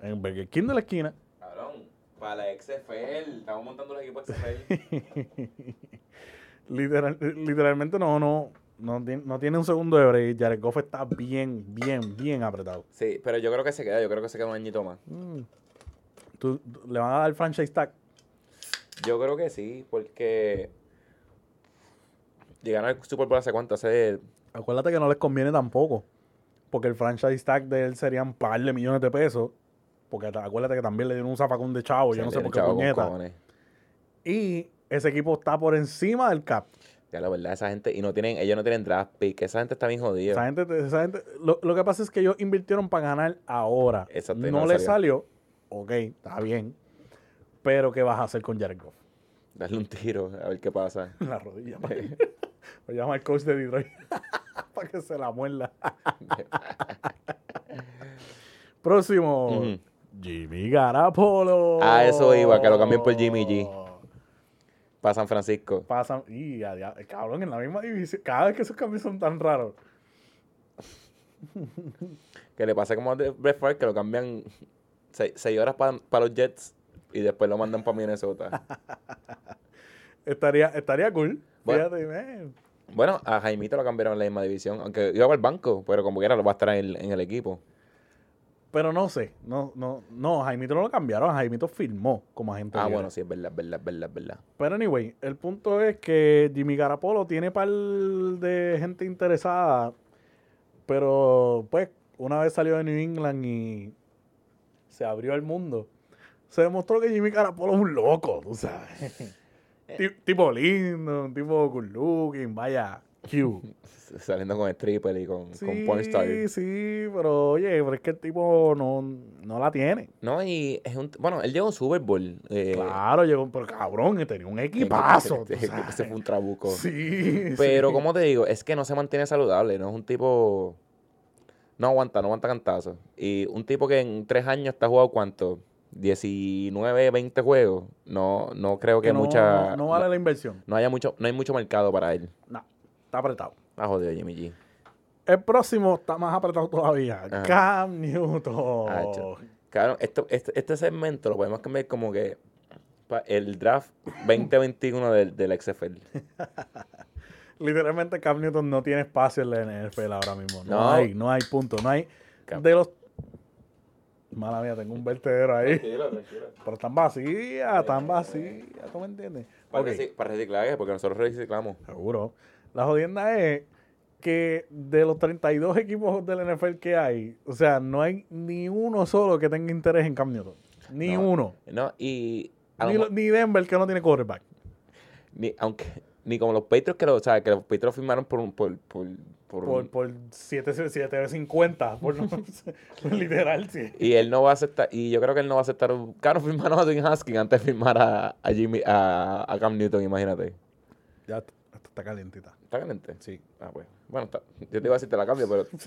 En Burger King de la esquina. Cabrón, para la XFL. Estamos montando los equipos XFL. Literal- literalmente no, no, no, tiene, no tiene un segundo de break. Jared Goff está bien, bien, bien apretado. sí, pero yo creo que se queda. Yo creo que se queda un añito más. Mm. ¿Tú- ¿Le van a dar franchise tag? Yo creo que sí, porque... Llegaron al Super Bowl hace cuánto, hace... Acuérdate que no les conviene tampoco. Porque el franchise tag de él serían un par de millones de pesos. Porque acuérdate que también le dieron un zafacón de chavo. Yo no sé por qué puñeta. Y ese equipo está por encima del cap. Ya la verdad, esa gente... Y no tienen... Ellos no tienen draft pick. Esa gente está bien jodida. Esa gente, esa gente, lo, lo que pasa es que ellos invirtieron para ganar ahora. Exacto, no no le salió. salió. Ok, está bien. Pero ¿qué vas a hacer con Jared Goff? Darle un tiro, a ver qué pasa. La rodilla. Lo llama el coach de Detroit. para que se la muerda. Próximo. Jimmy Garapolo. A eso iba, que lo cambien por Jimmy G. Para San Francisco. Pasan. Y a dia- cabrón, en la misma división. Cada vez que esos cambios son tan raros. Que le pasa como a Brett Favre, que lo cambian se- seis horas para los Jets y después lo mandan para Minnesota. Estaría, estaría cool. Bueno. Fíjate. Bueno, a Jaimito lo cambiaron en la misma división, aunque iba el banco, pero como quiera lo va a estar en el, en el equipo. Pero no sé. No, no, no, Jaimito no lo cambiaron. Jaimito firmó como agente. Ah, libre. bueno, sí, es verdad, es verdad, es verdad, es verdad. Pero anyway, el punto es que Jimmy Garapolo tiene par de gente interesada, pero pues una vez salió de New England y se abrió al mundo, se demostró que Jimmy Garapolo es un loco, tú sabes. Ti- tipo lindo, un tipo good looking, vaya, Q. Saliendo con stripper y con, Sí, con pornstar. sí, pero oye, pero es que el tipo no, no la tiene. No, y es un... Bueno, él llegó a un Super Bowl. eh, Claro, llegó, pero cabrón, tenía un equipazo. sabes. Ese fue un trabuco. Sí, Pero, sí. como te digo, es que no se mantiene saludable, no es un tipo. No aguanta, no aguanta cantazo. Y un tipo que en tres años está jugado cuánto? 19, 20 juegos. No, no creo que, Que no, mucha. no vale no, la inversión. no haya mucho, no hay mucho mercado para él. No, está apretado. Ah, jodido, Jimmy G. El próximo está más apretado todavía. Ajá. Cam Newton. Acho. Claro, esto, este, este segmento lo podemos cambiar como que el draft 2021 del, del XFL. Literalmente Cam Newton no tiene espacio en la NFL ahora mismo. No, No. hay, no hay punto. No hay. Cam- De los. Mala mía, tengo un vertedero ahí. Pero están vacías, están vacías. ¿Tú me entiendes? Para, Ok, reci- para reciclaje, porque nosotros reciclamos. Seguro. La jodienda es que de los 32 equipos del NFL que hay, o sea, no hay ni uno solo que tenga interés en Cam Newton. Ni No. uno. No, y. Ni, lo- ni Denver que no tiene quarterback. ni, aunque, ni como los Patriots que lo, o sea, que los Patriots firmaron por un, por, por, por Por, un- por 7.50. Por, literal, sí. y él no va a aceptar, y yo creo que él no va a aceptar un Claro, firmaron a Dwayne Haskins antes de firmar a, a Jimmy, a, a Cam Newton, imagínate. Ya, esto está calientita. ¿Está caliente? Sí. Ah, pues. Bueno, está- yo te iba a decir te la cambio, pero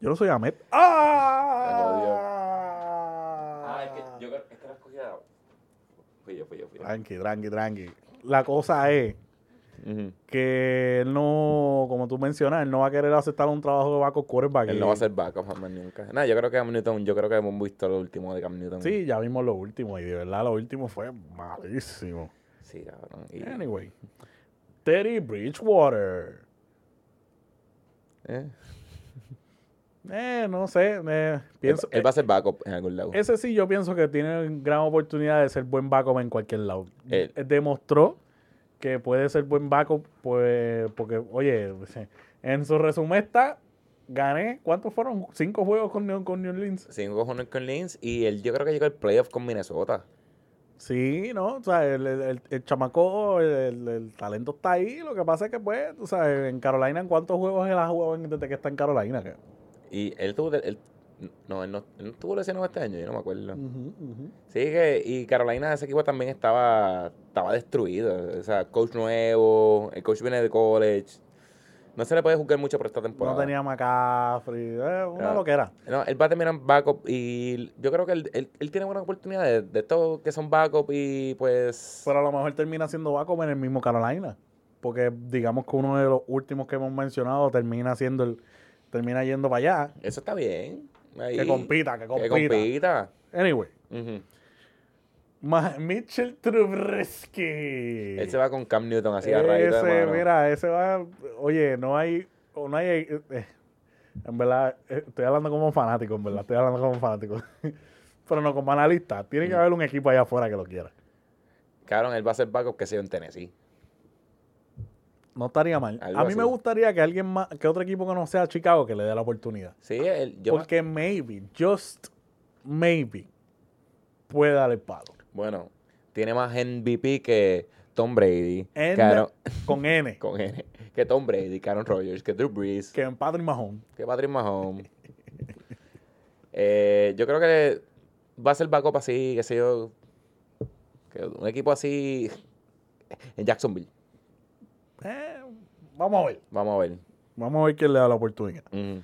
Yo no soy Ahmed. ¡Ah! Ah, es que yo creo es que la escogida. Fui yo, fui yo, fui yo. Tranqui, tranqui, tranqui. La cosa es que él no, como tú mencionas, él no va a querer aceptar un trabajo de backup quarterback. Él no va a ser backup jamás nunca. Nada, yo creo que Cam Newton, yo creo que hemos visto lo último de Cam Newton. Sí, ya vimos lo último y de verdad lo último fue malísimo. Sí, cabrón. Y, Anyway, Teddy Bridgewater. eh, Eh, no sé, eh, pienso, él va a ser backup en algún lado. ese sí yo pienso que tiene gran oportunidad de ser buen backup en cualquier lado. Él- Él demostró que puede ser buen backup, pues, porque, oye, en su resumen está, gané, ¿cuántos fueron? Cinco juegos con, New- con New Orleans. Cinco cojones con Lins y él, yo creo que llegó al playoff con Minnesota. Sí, ¿no? O sea, el, el, el- chamaco, el, el- talento está ahí. Lo que pasa es que, pues, tú sabes, en Carolina, ¿en cuántos juegos él ha jugado desde que está en Carolina? Que- Y él tuvo. Él, no, él no, él no tuvo lesionado este año, yo no me acuerdo. Sí, que, y Carolina, ese equipo también estaba, estaba destruido. O sea, coach nuevo, el coach viene de college. No se le puede jugar mucho por esta temporada. No tenía McCaffrey, eh, una Claro. loquera. No, él va a terminar en backup y yo creo que él, él, él tiene buenas oportunidades de estos que son backup y pues... Pero a lo mejor termina siendo backup en el mismo Carolina. Porque digamos que uno de los últimos que hemos mencionado termina siendo el, termina yendo para allá. Eso está bien. Ahí. Que compita, que Que compita. compita. Anyway. Ma- Mitchell Trubisky. Él se va con Cam Newton así a rayito de Ese, mano. mira, ese va. Oye, no hay. no hay eh, eh, en verdad, eh, estoy hablando como fanático, en verdad, estoy hablando como fanático. Pero no como analista. Tiene que haber un equipo allá afuera que lo quiera. Cabrón, él va a ser backup que sea en Tennessee. No estaría mal. Algo A mí así. me gustaría que alguien más, que otro equipo que no sea Chicago, que le dé la oportunidad. Sí, yo... Porque maybe, just maybe, puede dar el palo. Bueno, tiene más MVP que Tom Brady. N con N, con N, que Tom Brady, que Aaron Rodgers, que Drew Brees, que Patrick Mahomes. que Patrick Mahomes. Eh, yo creo que va a ser backup así, qué sé yo. que un equipo así en Jacksonville. Vamos a ver. Vamos a ver. Vamos a ver quién le da la oportunidad. Ujú.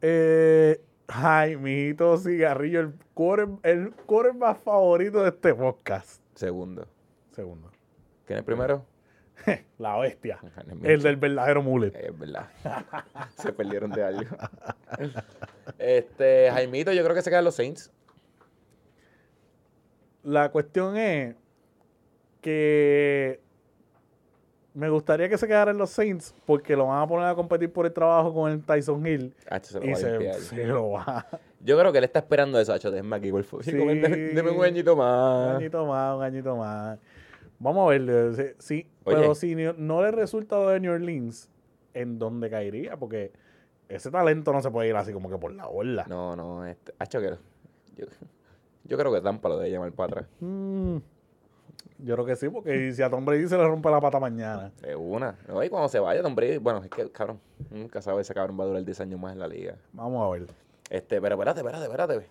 Eh, Jaimito Cigarrillo, el quarter, el quarterback favorito de este podcast. Segundo. Segundo. ¿Quién es primero? La bestia. El del verdadero mullet. Es verdad. se perdieron de algo. este, Jaimito, yo creo que se quedan los Saints. La cuestión es que me gustaría que se quedaran los Saints porque lo van a poner a competir por el trabajo con el Tyson Hill Ah, se lo y va se, se lo va. Yo creo que él está esperando eso, Hacho. Déjame aquí, por favor. Sí. Deme un añito Un más. añito más, un añito más. Vamos a ver. Oye. pero si no, le resulta lo de New Orleans, ¿en dónde caería? Porque ese talento no se puede ir así como que por la borda. No, no, este. Hacho, que. Yo, yo creo que Tampa lo debe llamar para atrás. Mm, Yo creo que sí, porque si a Tom Brady se le rompe la pata mañana. De una. No, y cuando se vaya Tom Brady, bueno, es que, cabrón, nunca sabe ese cabrón va a durar 10 años más en la liga. Vamos a ver. Este, pero espérate, espérate, espérate.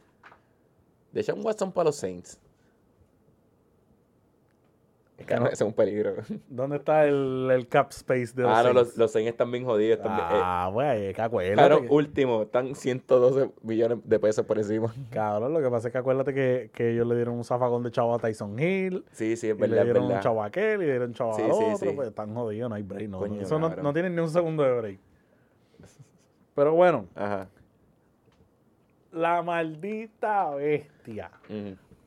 De Sean Watson para los Saints. Es que No. ese es un peligro. ¿Dónde está el, el cap space de los Ah, no, los, los Saints están bien jodidos. Están eh, Ah, güey, que acuérdate. Claro, que- último, están 112 millones de pesos por encima. Cabrón, lo que pasa es que acuérdate que, que ellos le dieron un zafagón de chavo a Tyson Hill. Sí, sí, es Y le verdad, es dieron un chavo a aquel y le dieron un chavo Sí, al sí, otro. sí. Pues están jodidos, no hay break. No, Coño, eso no, no tienen ni un segundo de break. Pero bueno, Ajá. la maldita bestia.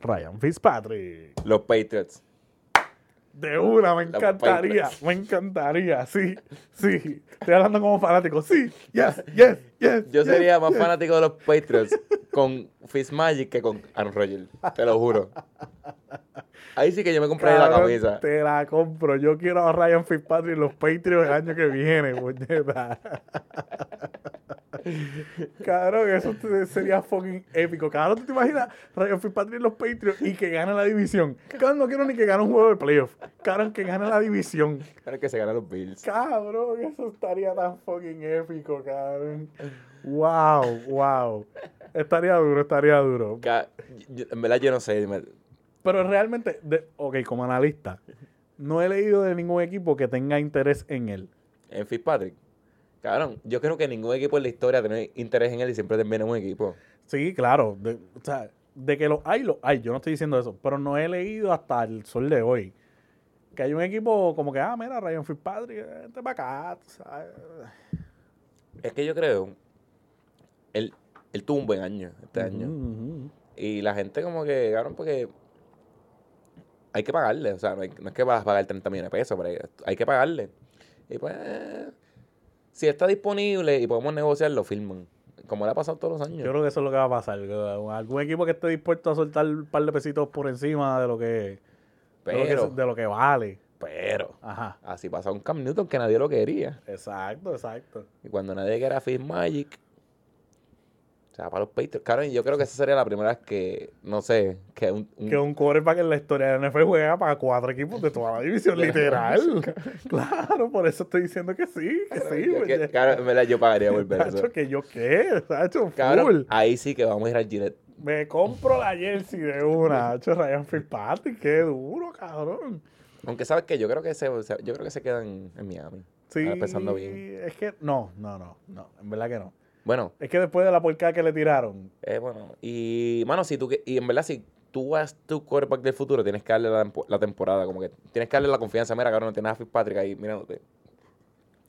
Ryan Fitzpatrick. Los Patriots. De una, me encantaría. Me encantaría, sí, sí. Estoy hablando como fanático. Sí, yes, yes, yes. Yo yes, sería más yes. fanático de los Patriots con Fitzmagic que con Aaron Rodgers. Te lo juro. Ahí sí que yo me compré la camisa. Te la compro. Yo quiero a Ryan Fitzpatrick en los Patriots el año que viene, puñeta. Cabrón, eso sería fucking épico. Cabrón, ¿tú te imaginas Ryan Fitzpatrick en los Patriots y que gane la división? Cabrón, no quiero ni que gane un juego de playoff. Cabrón, que gane la división. Claro que se ganan los Bills. Cabrón, eso estaría tan fucking épico, cabrón. Wow, wow. Estaría duro, estaría duro. En verdad yo no sé. Pero realmente, de, ok, como analista, no he leído de ningún equipo que tenga interés en él. En Fitzpatrick. Cabrón, yo creo que ningún equipo en la historia tiene interés en él y siempre termina en un equipo. Sí, claro. De, o sea, de que los hay, los hay. Yo no estoy diciendo eso. Pero no he leído hasta el sol de hoy que hay un equipo como que, ah, mira, Ryan Fitzpatrick, vente para acá. sabes. Es que yo creo. Él, él tuvo un buen año este año. Y la gente como que, cabrón, porque hay que pagarle. O sea, no, hay- no es que vas a pagar 30 millones de pesos, pero hay, hay que pagarle. Y pues, si está disponible y podemos negociar, lo firman. Como le ha pasado todos los años. Yo creo que eso es lo que va a pasar. Algún equipo que esté dispuesto a soltar un par de pesitos por encima de lo que, de lo que, pero, de lo que vale. pero, Ajá. así pasó un Cam Newton que nadie lo quería. Exacto, exacto. Y cuando nadie quería Magic o sea, para los Patriots. Claro, yo creo que esa sería la primera vez que, no sé, que un, un- Que un quarterback en la historia de la NFL juega para cuatro equipos de toda la división, literal. claro, por eso estoy diciendo que sí, que sí. yo que- claro, en verdad, yo pagaría por ver eso. Que yo qué, Cabrón, full. ahí sí que vamos a ir al Gillette. Me compro la jersey de una, Tacho, Ryan Fitzpatrick, qué duro, cabrón. Aunque sabes que yo creo que se, se- yo creo que se quedan en Miami. Sí, Ahora pensando bien. es que no, no, no, no, en verdad que no. Bueno, Es que después de la porcada que le tiraron, eh, bueno. Y, mano, si tú, que- y en verdad, si tú vas tu quarterback del futuro, tienes que darle la, tempo- la temporada, como que tienes que darle la confianza. Mira, cabrón, no tienes a Fitzpatrick ahí mirándote.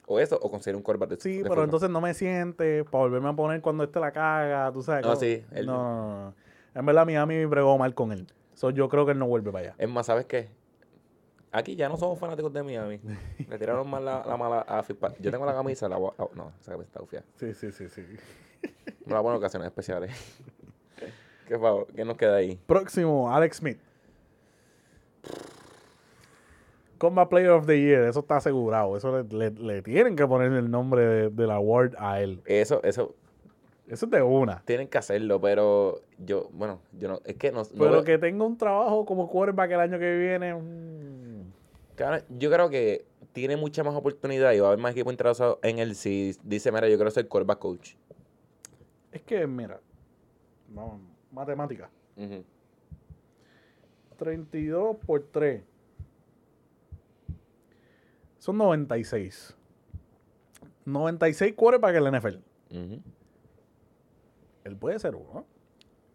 O eso, o conseguir un quarterback de sí, de pero futuro. entonces no me siente para volverme a poner cuando este la caga, tú sabes. No, sí, él- No, no, no, no. En verdad, Miami bregó mal con él. So, yo creo que él no vuelve para allá. Es más, ¿sabes qué? Aquí ya no somos fanáticos de Miami. Le tiraron más la, la mala a Fitzpatrick. Yo tengo la camisa, la voy a- oh, no, esa camisa está ufia. Sí, sí, sí, sí. Me la pongo en ocasiones especiales. ¿Qué, favor? ¿Qué nos queda ahí? Próximo, Alex Smith. Combat Player of the Year, eso está asegurado. Eso le, le- le tienen que poner el nombre de, del award a él. Eso, eso, Eso es de una. tienen que hacerlo, pero yo, bueno, yo no, es que no, Pero que tenga un trabajo como quarterback el año que viene. Cabrón, yo creo que tiene mucha más oportunidad y va a haber más equipo interesado en él si dice, mira, yo quiero ser quarterback coach. Es que, mira, vamos, matemática. Ujú. 32 por 3. Son 96. 96 quarterbacks en la NFL. Ujú. Él puede ser uno.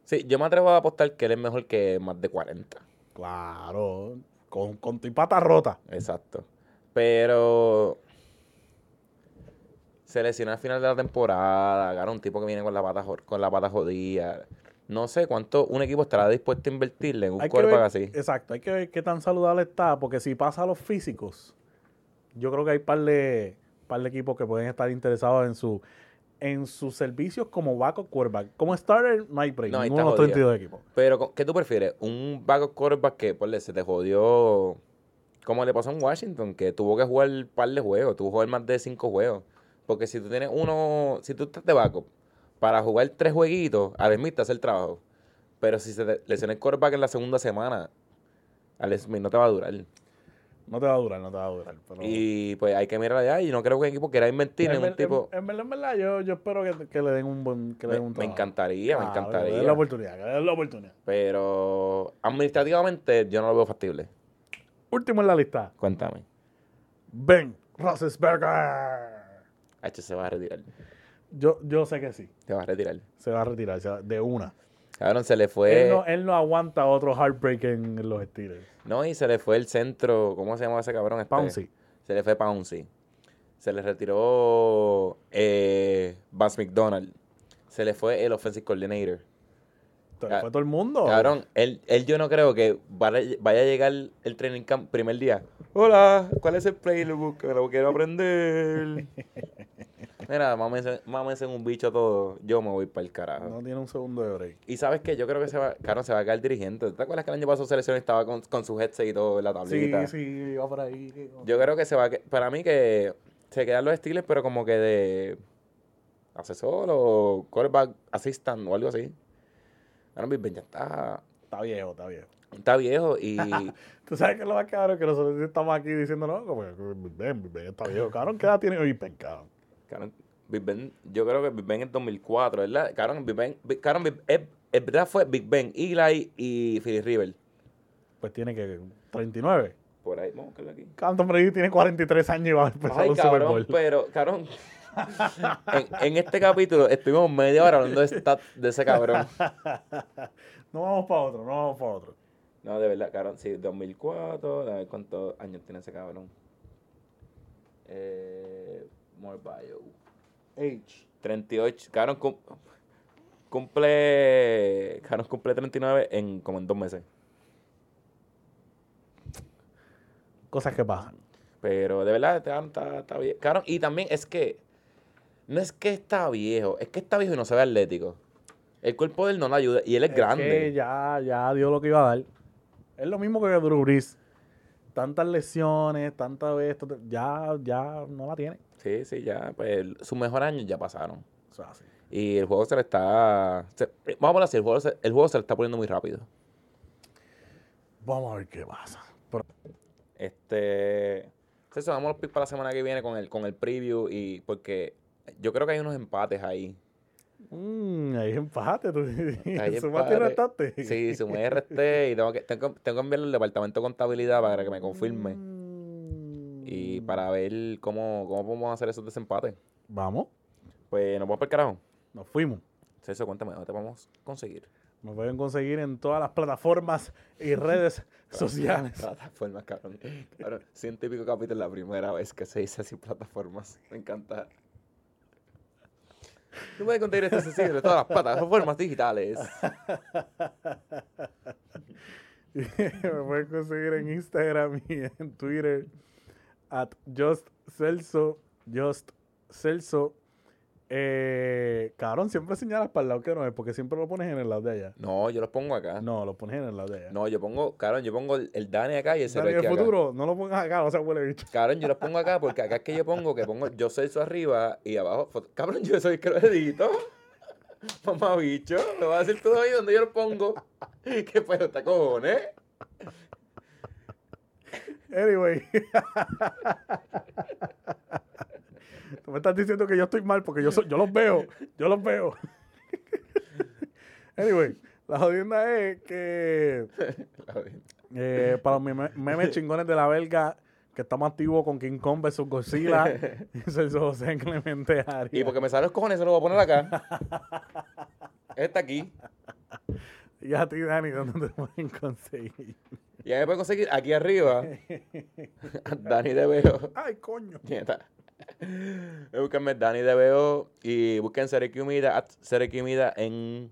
Sí, yo me atrevo a apostar que él es mejor que más de 40. Claro. Con, con tu pata rota. Exacto. Pero se lesiona al final de la temporada, gana un tipo que viene con la pata con la pata jodida. No sé cuánto un equipo estará dispuesto a invertirle en un quarterback así. Exacto, hay que ver qué tan saludable está, porque si pasa a los físicos, yo creo que hay par de, par de equipos que pueden estar interesados en su en sus servicios como backup quarterback. Como starter, no hay break. No, ninguno de está los jodido. 32 equipos. Pero, ¿qué tú prefieres? ¿Un backup quarterback que, ponle, se te jodió como le pasó en Washington, que tuvo que jugar un par de juegos, tuvo que jugar más de cinco juegos? Porque si tú tienes uno, si tú estás de backup para jugar tres jueguitos, además te hace el trabajo. Pero si se lesiona el quarterback en la segunda semana, Alex Smith no te va a durar. No te va a durar, no te va a durar. Pero... Y pues hay que mirar allá. Y no creo que el equipo quiera invertir en, un tipo. En, verdad, en verdad, yo, yo espero que, que le den un buen, que le Me, den un me trabajo. encantaría, me Ah, Que le den encantaría. la oportunidad, que le den la oportunidad. Pero administrativamente yo no lo veo factible. Último en la lista. Cuéntame. Ben Roethlisberger. H se va a retirar. Yo, yo sé que sí. Se va a retirar. Se va a retirar se va- de una. Cabrón, se le fue. Él, no, él no aguanta otro heartbreak en los Steelers. No, y se le fue el centro. ¿Cómo se llama ese cabrón? Este? Pouncy. Se le fue Pouncy. Se le retiró eh, Vance McDonald. Se le fue el offensive coordinator. Se le fue todo el mundo. Cabrón, él, él yo no creo que vaya, a llegar el training camp primer día. Hola, ¿cuál es el playbook? Que lo quiero aprender. Mira, mámense, en un bicho todo. Yo me voy para el carajo. No tiene un segundo de break. Y sabes que yo creo que se va, cabrón, se va a caer dirigente. ¿Te acuerdas que el año pasado selección estaba con, con su headset y todo en la Sí, tablita? sí, va por ahí. Yo creo que se va a para mí que se quedan los Steelers, pero como que de asesor o quarterback assistant o algo así. Ahora Big Ben ya está, Está viejo, está viejo. está viejo y Tú sabes que lo más cabrón que nosotros estamos aquí diciendo, no, como Big Ben, Big Ben está viejo. Cabrón, ¿qué edad tiene Big Ben, cabrón? cabrón, Big Ben, yo creo que Big Ben en 2004, ¿verdad? Cabrón, Big Ben, Big- cabrón, Big- verdad fue Big Ben, Eli y Philly River. Pues tiene que 39. Por ahí, vamos a buscarlo aquí. Canton Brady tiene 43 años y va a empezar Ay, un Super cabrón, Bowl. pero, cabrón. En, en este capítulo estuvimos media hora hablando de, stat de ese cabrón. No vamos para otro, no vamos para otro. No, de verdad, cabrón, sí, 2004, a ver cuántos años tiene ese cabrón. Eh, more bio. Age. 38, cabrón, cum- cumple, cabrón, cumple 39 en como en dos meses. Cosas que pasan. Pero de verdad, este cabrón está, está bien. Cabrón, y también es que, no es que está viejo, es que está viejo y no se ve atlético. El cuerpo de él no le ayuda y él es, Es grande. que ya, ya dio lo que iba a dar. Es lo mismo que Drew Brees. Tantas lesiones, tantas esto, ya, ya no la tiene. Sí, sí, ya, pues sus mejores años ya pasaron. O sea, así. Y el juego se le está. se- vamos a hablar así, el juego, se, el juego se le está poniendo muy rápido. Vamos a ver qué pasa. Pero- Este. Eso, vamos a los picks para la semana que viene con el, con el preview. y Porque yo creo que hay unos empates ahí. Mm, hay empate. Tú. Hay Sumaste y restaste. Sí, sumé y resté y tengo que, tengo, tengo que enviarle al departamento de contabilidad para que me confirme. Mm. Y para ver cómo, cómo podemos hacer esos desempates. Vamos, Pues nos vamos para el carajo. nos fuimos. Eso, cuéntame, ¿dónde te vamos a conseguir? Me pueden conseguir en todas las plataformas y redes sociales. Plataformas, cabrón. cabrón. Pico capítulos la primera vez que se dice así plataformas. Me encanta. Tú puedes conseguir este sencillo de todas las plataformas digitales. me pueden conseguir en Instagram y en Twitter at Just. Eh, cabrón, siempre señalas para el lado que no es, porque siempre lo pones en el lado de allá. No, yo los pongo acá. No, No, lo pones en el lado de allá. yo pongo, cabrón, yo pongo el, el Dani acá y el Dani, el acá. futuro, no lo pongas acá, o sea, huele bicho. Cabrón, yo los pongo acá porque acá es que yo pongo que pongo yo soy su arriba y abajo. Cabrón, yo soy que lo edito. Mamá bicho, me vas a decir todo ahí donde yo lo pongo. ¿Qué pedo, te cojones? Anyway. Tú me estás diciendo que yo estoy mal porque yo, yo los veo. Yo los veo. anyway, la jodienda es que eh, para los meme- memes chingones de la belga, que estamos activos con King Kong vs Godzilla, y Celso José Clemente Arias. Y porque me salen los cojones, se lo voy a poner acá. Este aquí. Y a ti, Dani, ¿dónde te pueden conseguir? Y ahí me pueden conseguir aquí arriba. Dani de Veo. Ay, coño. Nieta. Búsquenme Dani de Veo y busquen Sereki Humida, at Sereki Humida en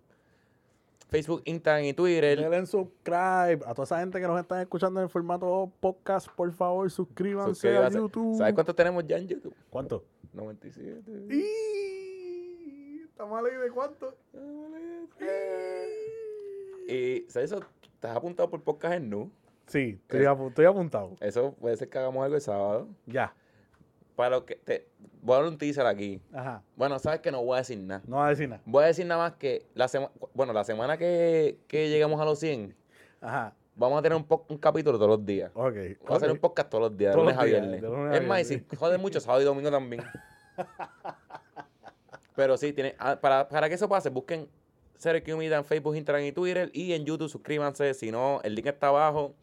Facebook, Instagram y Twitter. Denle subscribe. A toda esa gente que nos están escuchando en el formato podcast, por favor, suscríbanse a. YouTube. ¿Sabes cuántos tenemos ya en YouTube? ¿Cuánto? 97. Y... ¿Estamos ahí de cuánto? Y, ¿sabes eso? ¿Estás apuntado por podcast en Nu? Sí, estoy apuntado. Eso puede ser que hagamos algo el sábado. Ya. Para lo que te... Voy a dar un teaser aquí. Ajá. Bueno, sabes que no voy a decir nada. No va a decir nada. Voy a decir nada más que la semana... Bueno, la semana que, que llegamos a los 100, Ajá. vamos a tener un, un capítulo todos los días. Ok. Vamos a hacer un podcast todos los días, de Todos lunes los a viernes. lunes es más, y si viernes. jode mucho, sábado y domingo también. Pero sí, tiene, ah, para, para que eso pase, busquen Sergio Media en Facebook, Instagram y Twitter. Y en YouTube, suscríbanse. Si no, el link está abajo.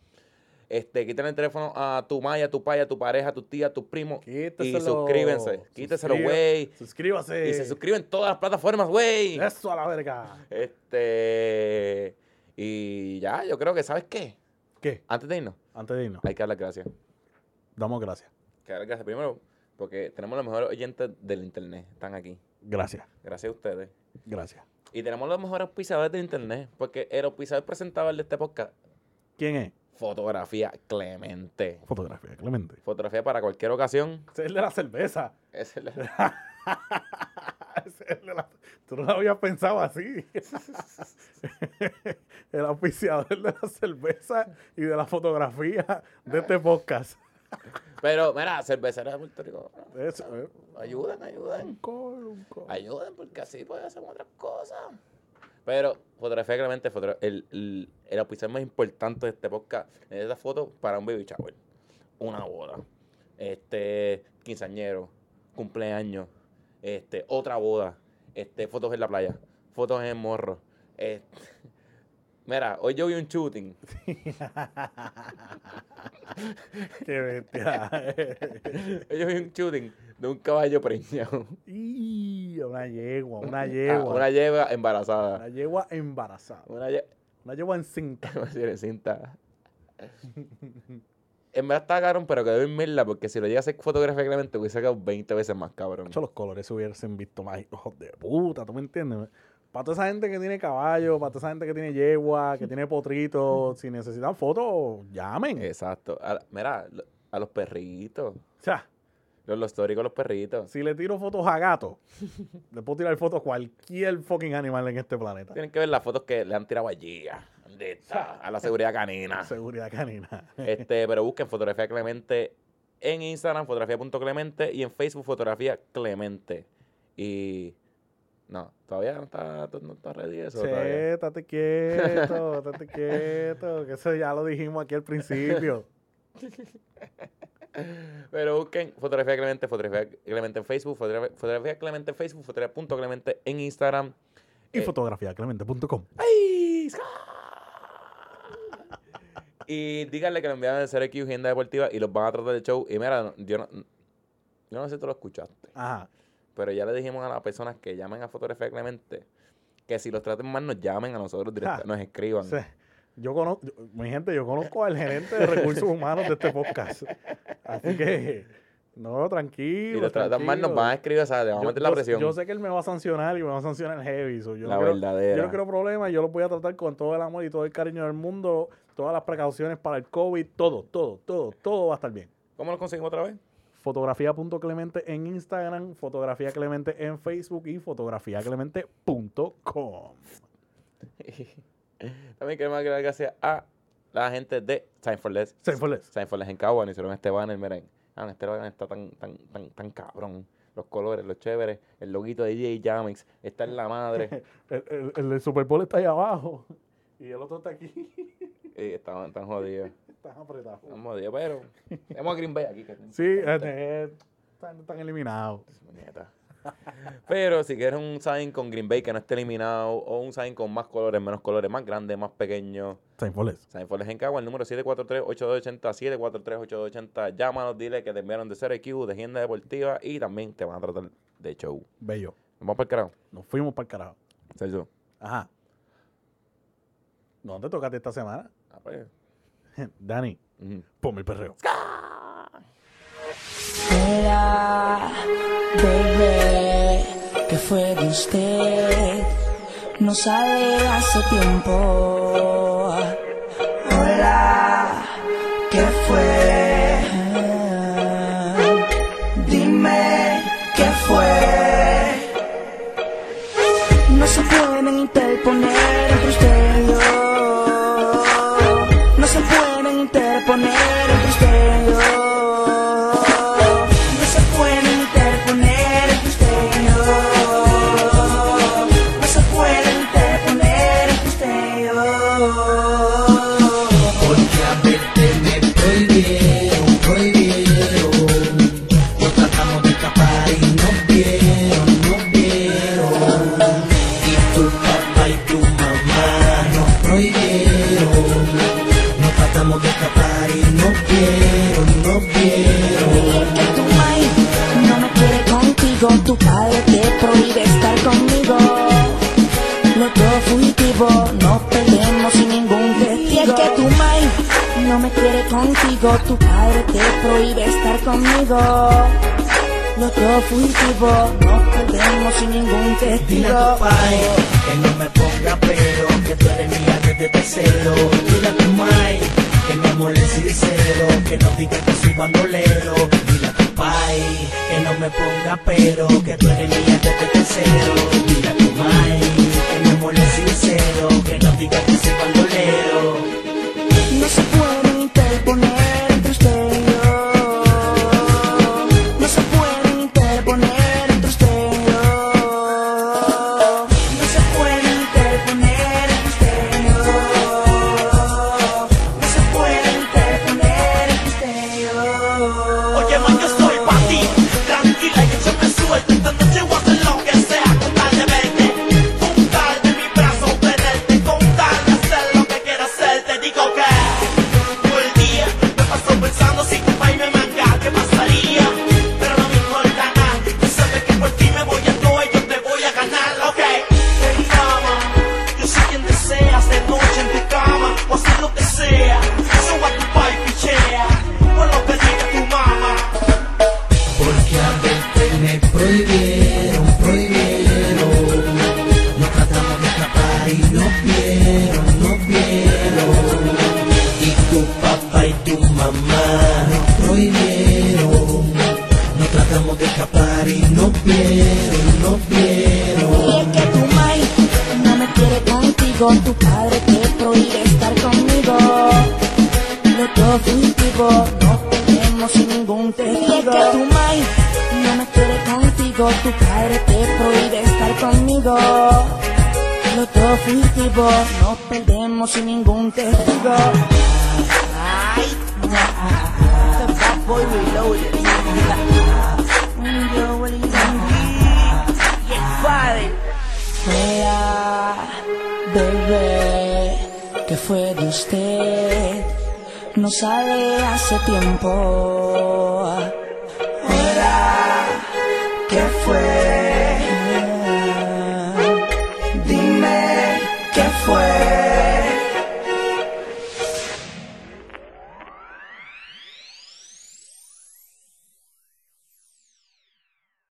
Este, quiten el teléfono a tu maya, a tu paya, a tu pareja, a tu tía, a tus primos. Y Quíteselo. suscríbanse. Quíteselo, güey. Suscríbase. Y se suscriben en todas las plataformas, güey. Eso a la verga. Este. Y ya, yo creo que, ¿sabes qué? ¿Qué? Antes de irnos, Antes de irnos, hay que dar las gracias. damos gracias. Que dar las gracias primero porque tenemos los mejores oyentes del internet. Están aquí. Gracias. Gracias a ustedes. Gracias. Y tenemos los mejores auspiciadores del internet. Porque el auspiciador presentador de este podcast, ¿Quién es? Fotografía Clemente. Fotografía, Clemente. Fotografía para cualquier ocasión. Ese es el de la cerveza. Es el- Ese es el de la- Tú no lo habías pensado así. el auspiciador de la cerveza y de la fotografía de este podcast. Pero, mira, cerveceros de Puerto Rico. Eso, eh. Ayuden, ayuden. Un call, un call. Ayuden, porque así pues hacemos otras cosas. Pero, fotografía fotogra- el, el, el más importante de este podcast es esta foto para un baby shower. Una boda. Este, quinceañero, cumpleaños, este, otra boda, este, fotos en la playa, fotos en el morro. este. Mira, hoy yo vi un shooting. Qué bestia. Hoy yo vi un shooting de un caballo preñado. y una yegua, una Ah, yegua. una yegua embarazada. Una yegua embarazada. Una ye- Una yegua encinta. cinta. En verdad está cabrón, pero quedó en mierda porque si lo llega a hacer fotográficamente hubiese quedado 20 veces más cabrón. Hecho, los colores se hubiesen visto más hijos de puta, ¿tú me entiendes? Para toda esa gente que tiene caballo, para toda esa gente que tiene yegua, que tiene potrito, si necesitan fotos, llamen. Exacto. A, mira, a los perritos. O sea, Los, los históricos, los perritos. si le tiro fotos a gato, le puedo tirar fotos a cualquier fucking animal en este planeta. Tienen que ver las fotos que le han tirado allí. a- ¿Dónde está? A la seguridad canina. Seguridad canina. Este, pero busquen fotografía Clemente en Instagram, fotografía.clemente y en Facebook, fotografía Clemente. Y. No, todavía no está, no está ready eso. Sí, todavía. estate quieto, estate quieto, que eso ya lo dijimos aquí al principio. Pero busquen fotografía Clemente, fotografía Clemente en Facebook, fotografía, fotografía Clemente en Facebook, fotografía.clemente en Instagram. Y Eh, fotografiaclemente.com. ¡Ay! Y díganle que lo enviaron de CRQ Agenda Deportiva y los van a tratar de show. Y mira, yo no, yo no sé si tú lo escuchaste, Ajá. Pero ya le dijimos a las personas que llamen a Fotografía Clemente que si los traten mal nos llamen a nosotros directamente, nos escriban. Yo conozco, mi gente, yo conozco al gerente de recursos humanos de este podcast. Así que, no, tranquilo. y los tratan mal nos van a escribir, o sea, le vamos a meter la presión. Yo sé que él me va a sancionar y me va a sancionar heavy. so yo La no quiero- verdadera. Yo no quiero problemas, yo los voy a tratar con todo el amor y todo el cariño del mundo, todas las precauciones para el COVID, todo, todo, todo, todo va a estar bien. ¿Cómo lo conseguimos otra vez? Fotografía.clemente en Instagram, fotografía clemente en Facebook y fotografiaclemente.com. También queremos dar gracias a la gente de Time for Less. Time for Less. Time for Less en nos hicieron este banner, miren. Ah, este banner está tan, tan, tan, tan cabrón. Los colores, los chéveres, el loguito de DJ Jamix, está en la madre. El, el, el Super Bowl está ahí abajo y el otro está aquí. y están tan jodidos. Están apretados. Están jodidos, pero tenemos a Green Bay aquí. Que Sí, eh, están, están eliminados. Pero si quieres un sign con Green Bay que no esté eliminado, o un sign con más colores, menos colores, más grande, más pequeño, Time for Less. Sign for Less en Cagua, el número 743-8280, 743-8280. Llámanos, dile que te enviaron de CRQ, de Agenda Deportiva y también te van a tratar de show. Bello. Vamos para el carajo. Nos fuimos para el carajo. Sergio. Ajá. ¿Dónde tocaste esta semana? Ah, pues. Dani, Ujú. ponme el perreo. Hola, bebé, ¿qué fue de usted? No sale hace tiempo. Hola, ¿qué fue? quiero. Nos tratamos de escapar y no quiero, no quiero. Que tu maíz no me quiere contigo, tu padre te prohíbe estar conmigo. Los dos fugitivos nos perdemos sin ningún testigo. Y es que tu maíz no me quiere contigo, tu padre te prohíbe estar conmigo. Los dos fugitivos nos perdemos sin ningún testigo. Tu pai, que no me ponga pero tú eres mía desde el cero Dile a tu mai que mi amor es sincero Que no diga que soy bandolero. Mira tu pai que no me ponga pero Que tú eres mía desde el cero Dile a tu mai que mi amor sincero Que no diga que soy bandolero.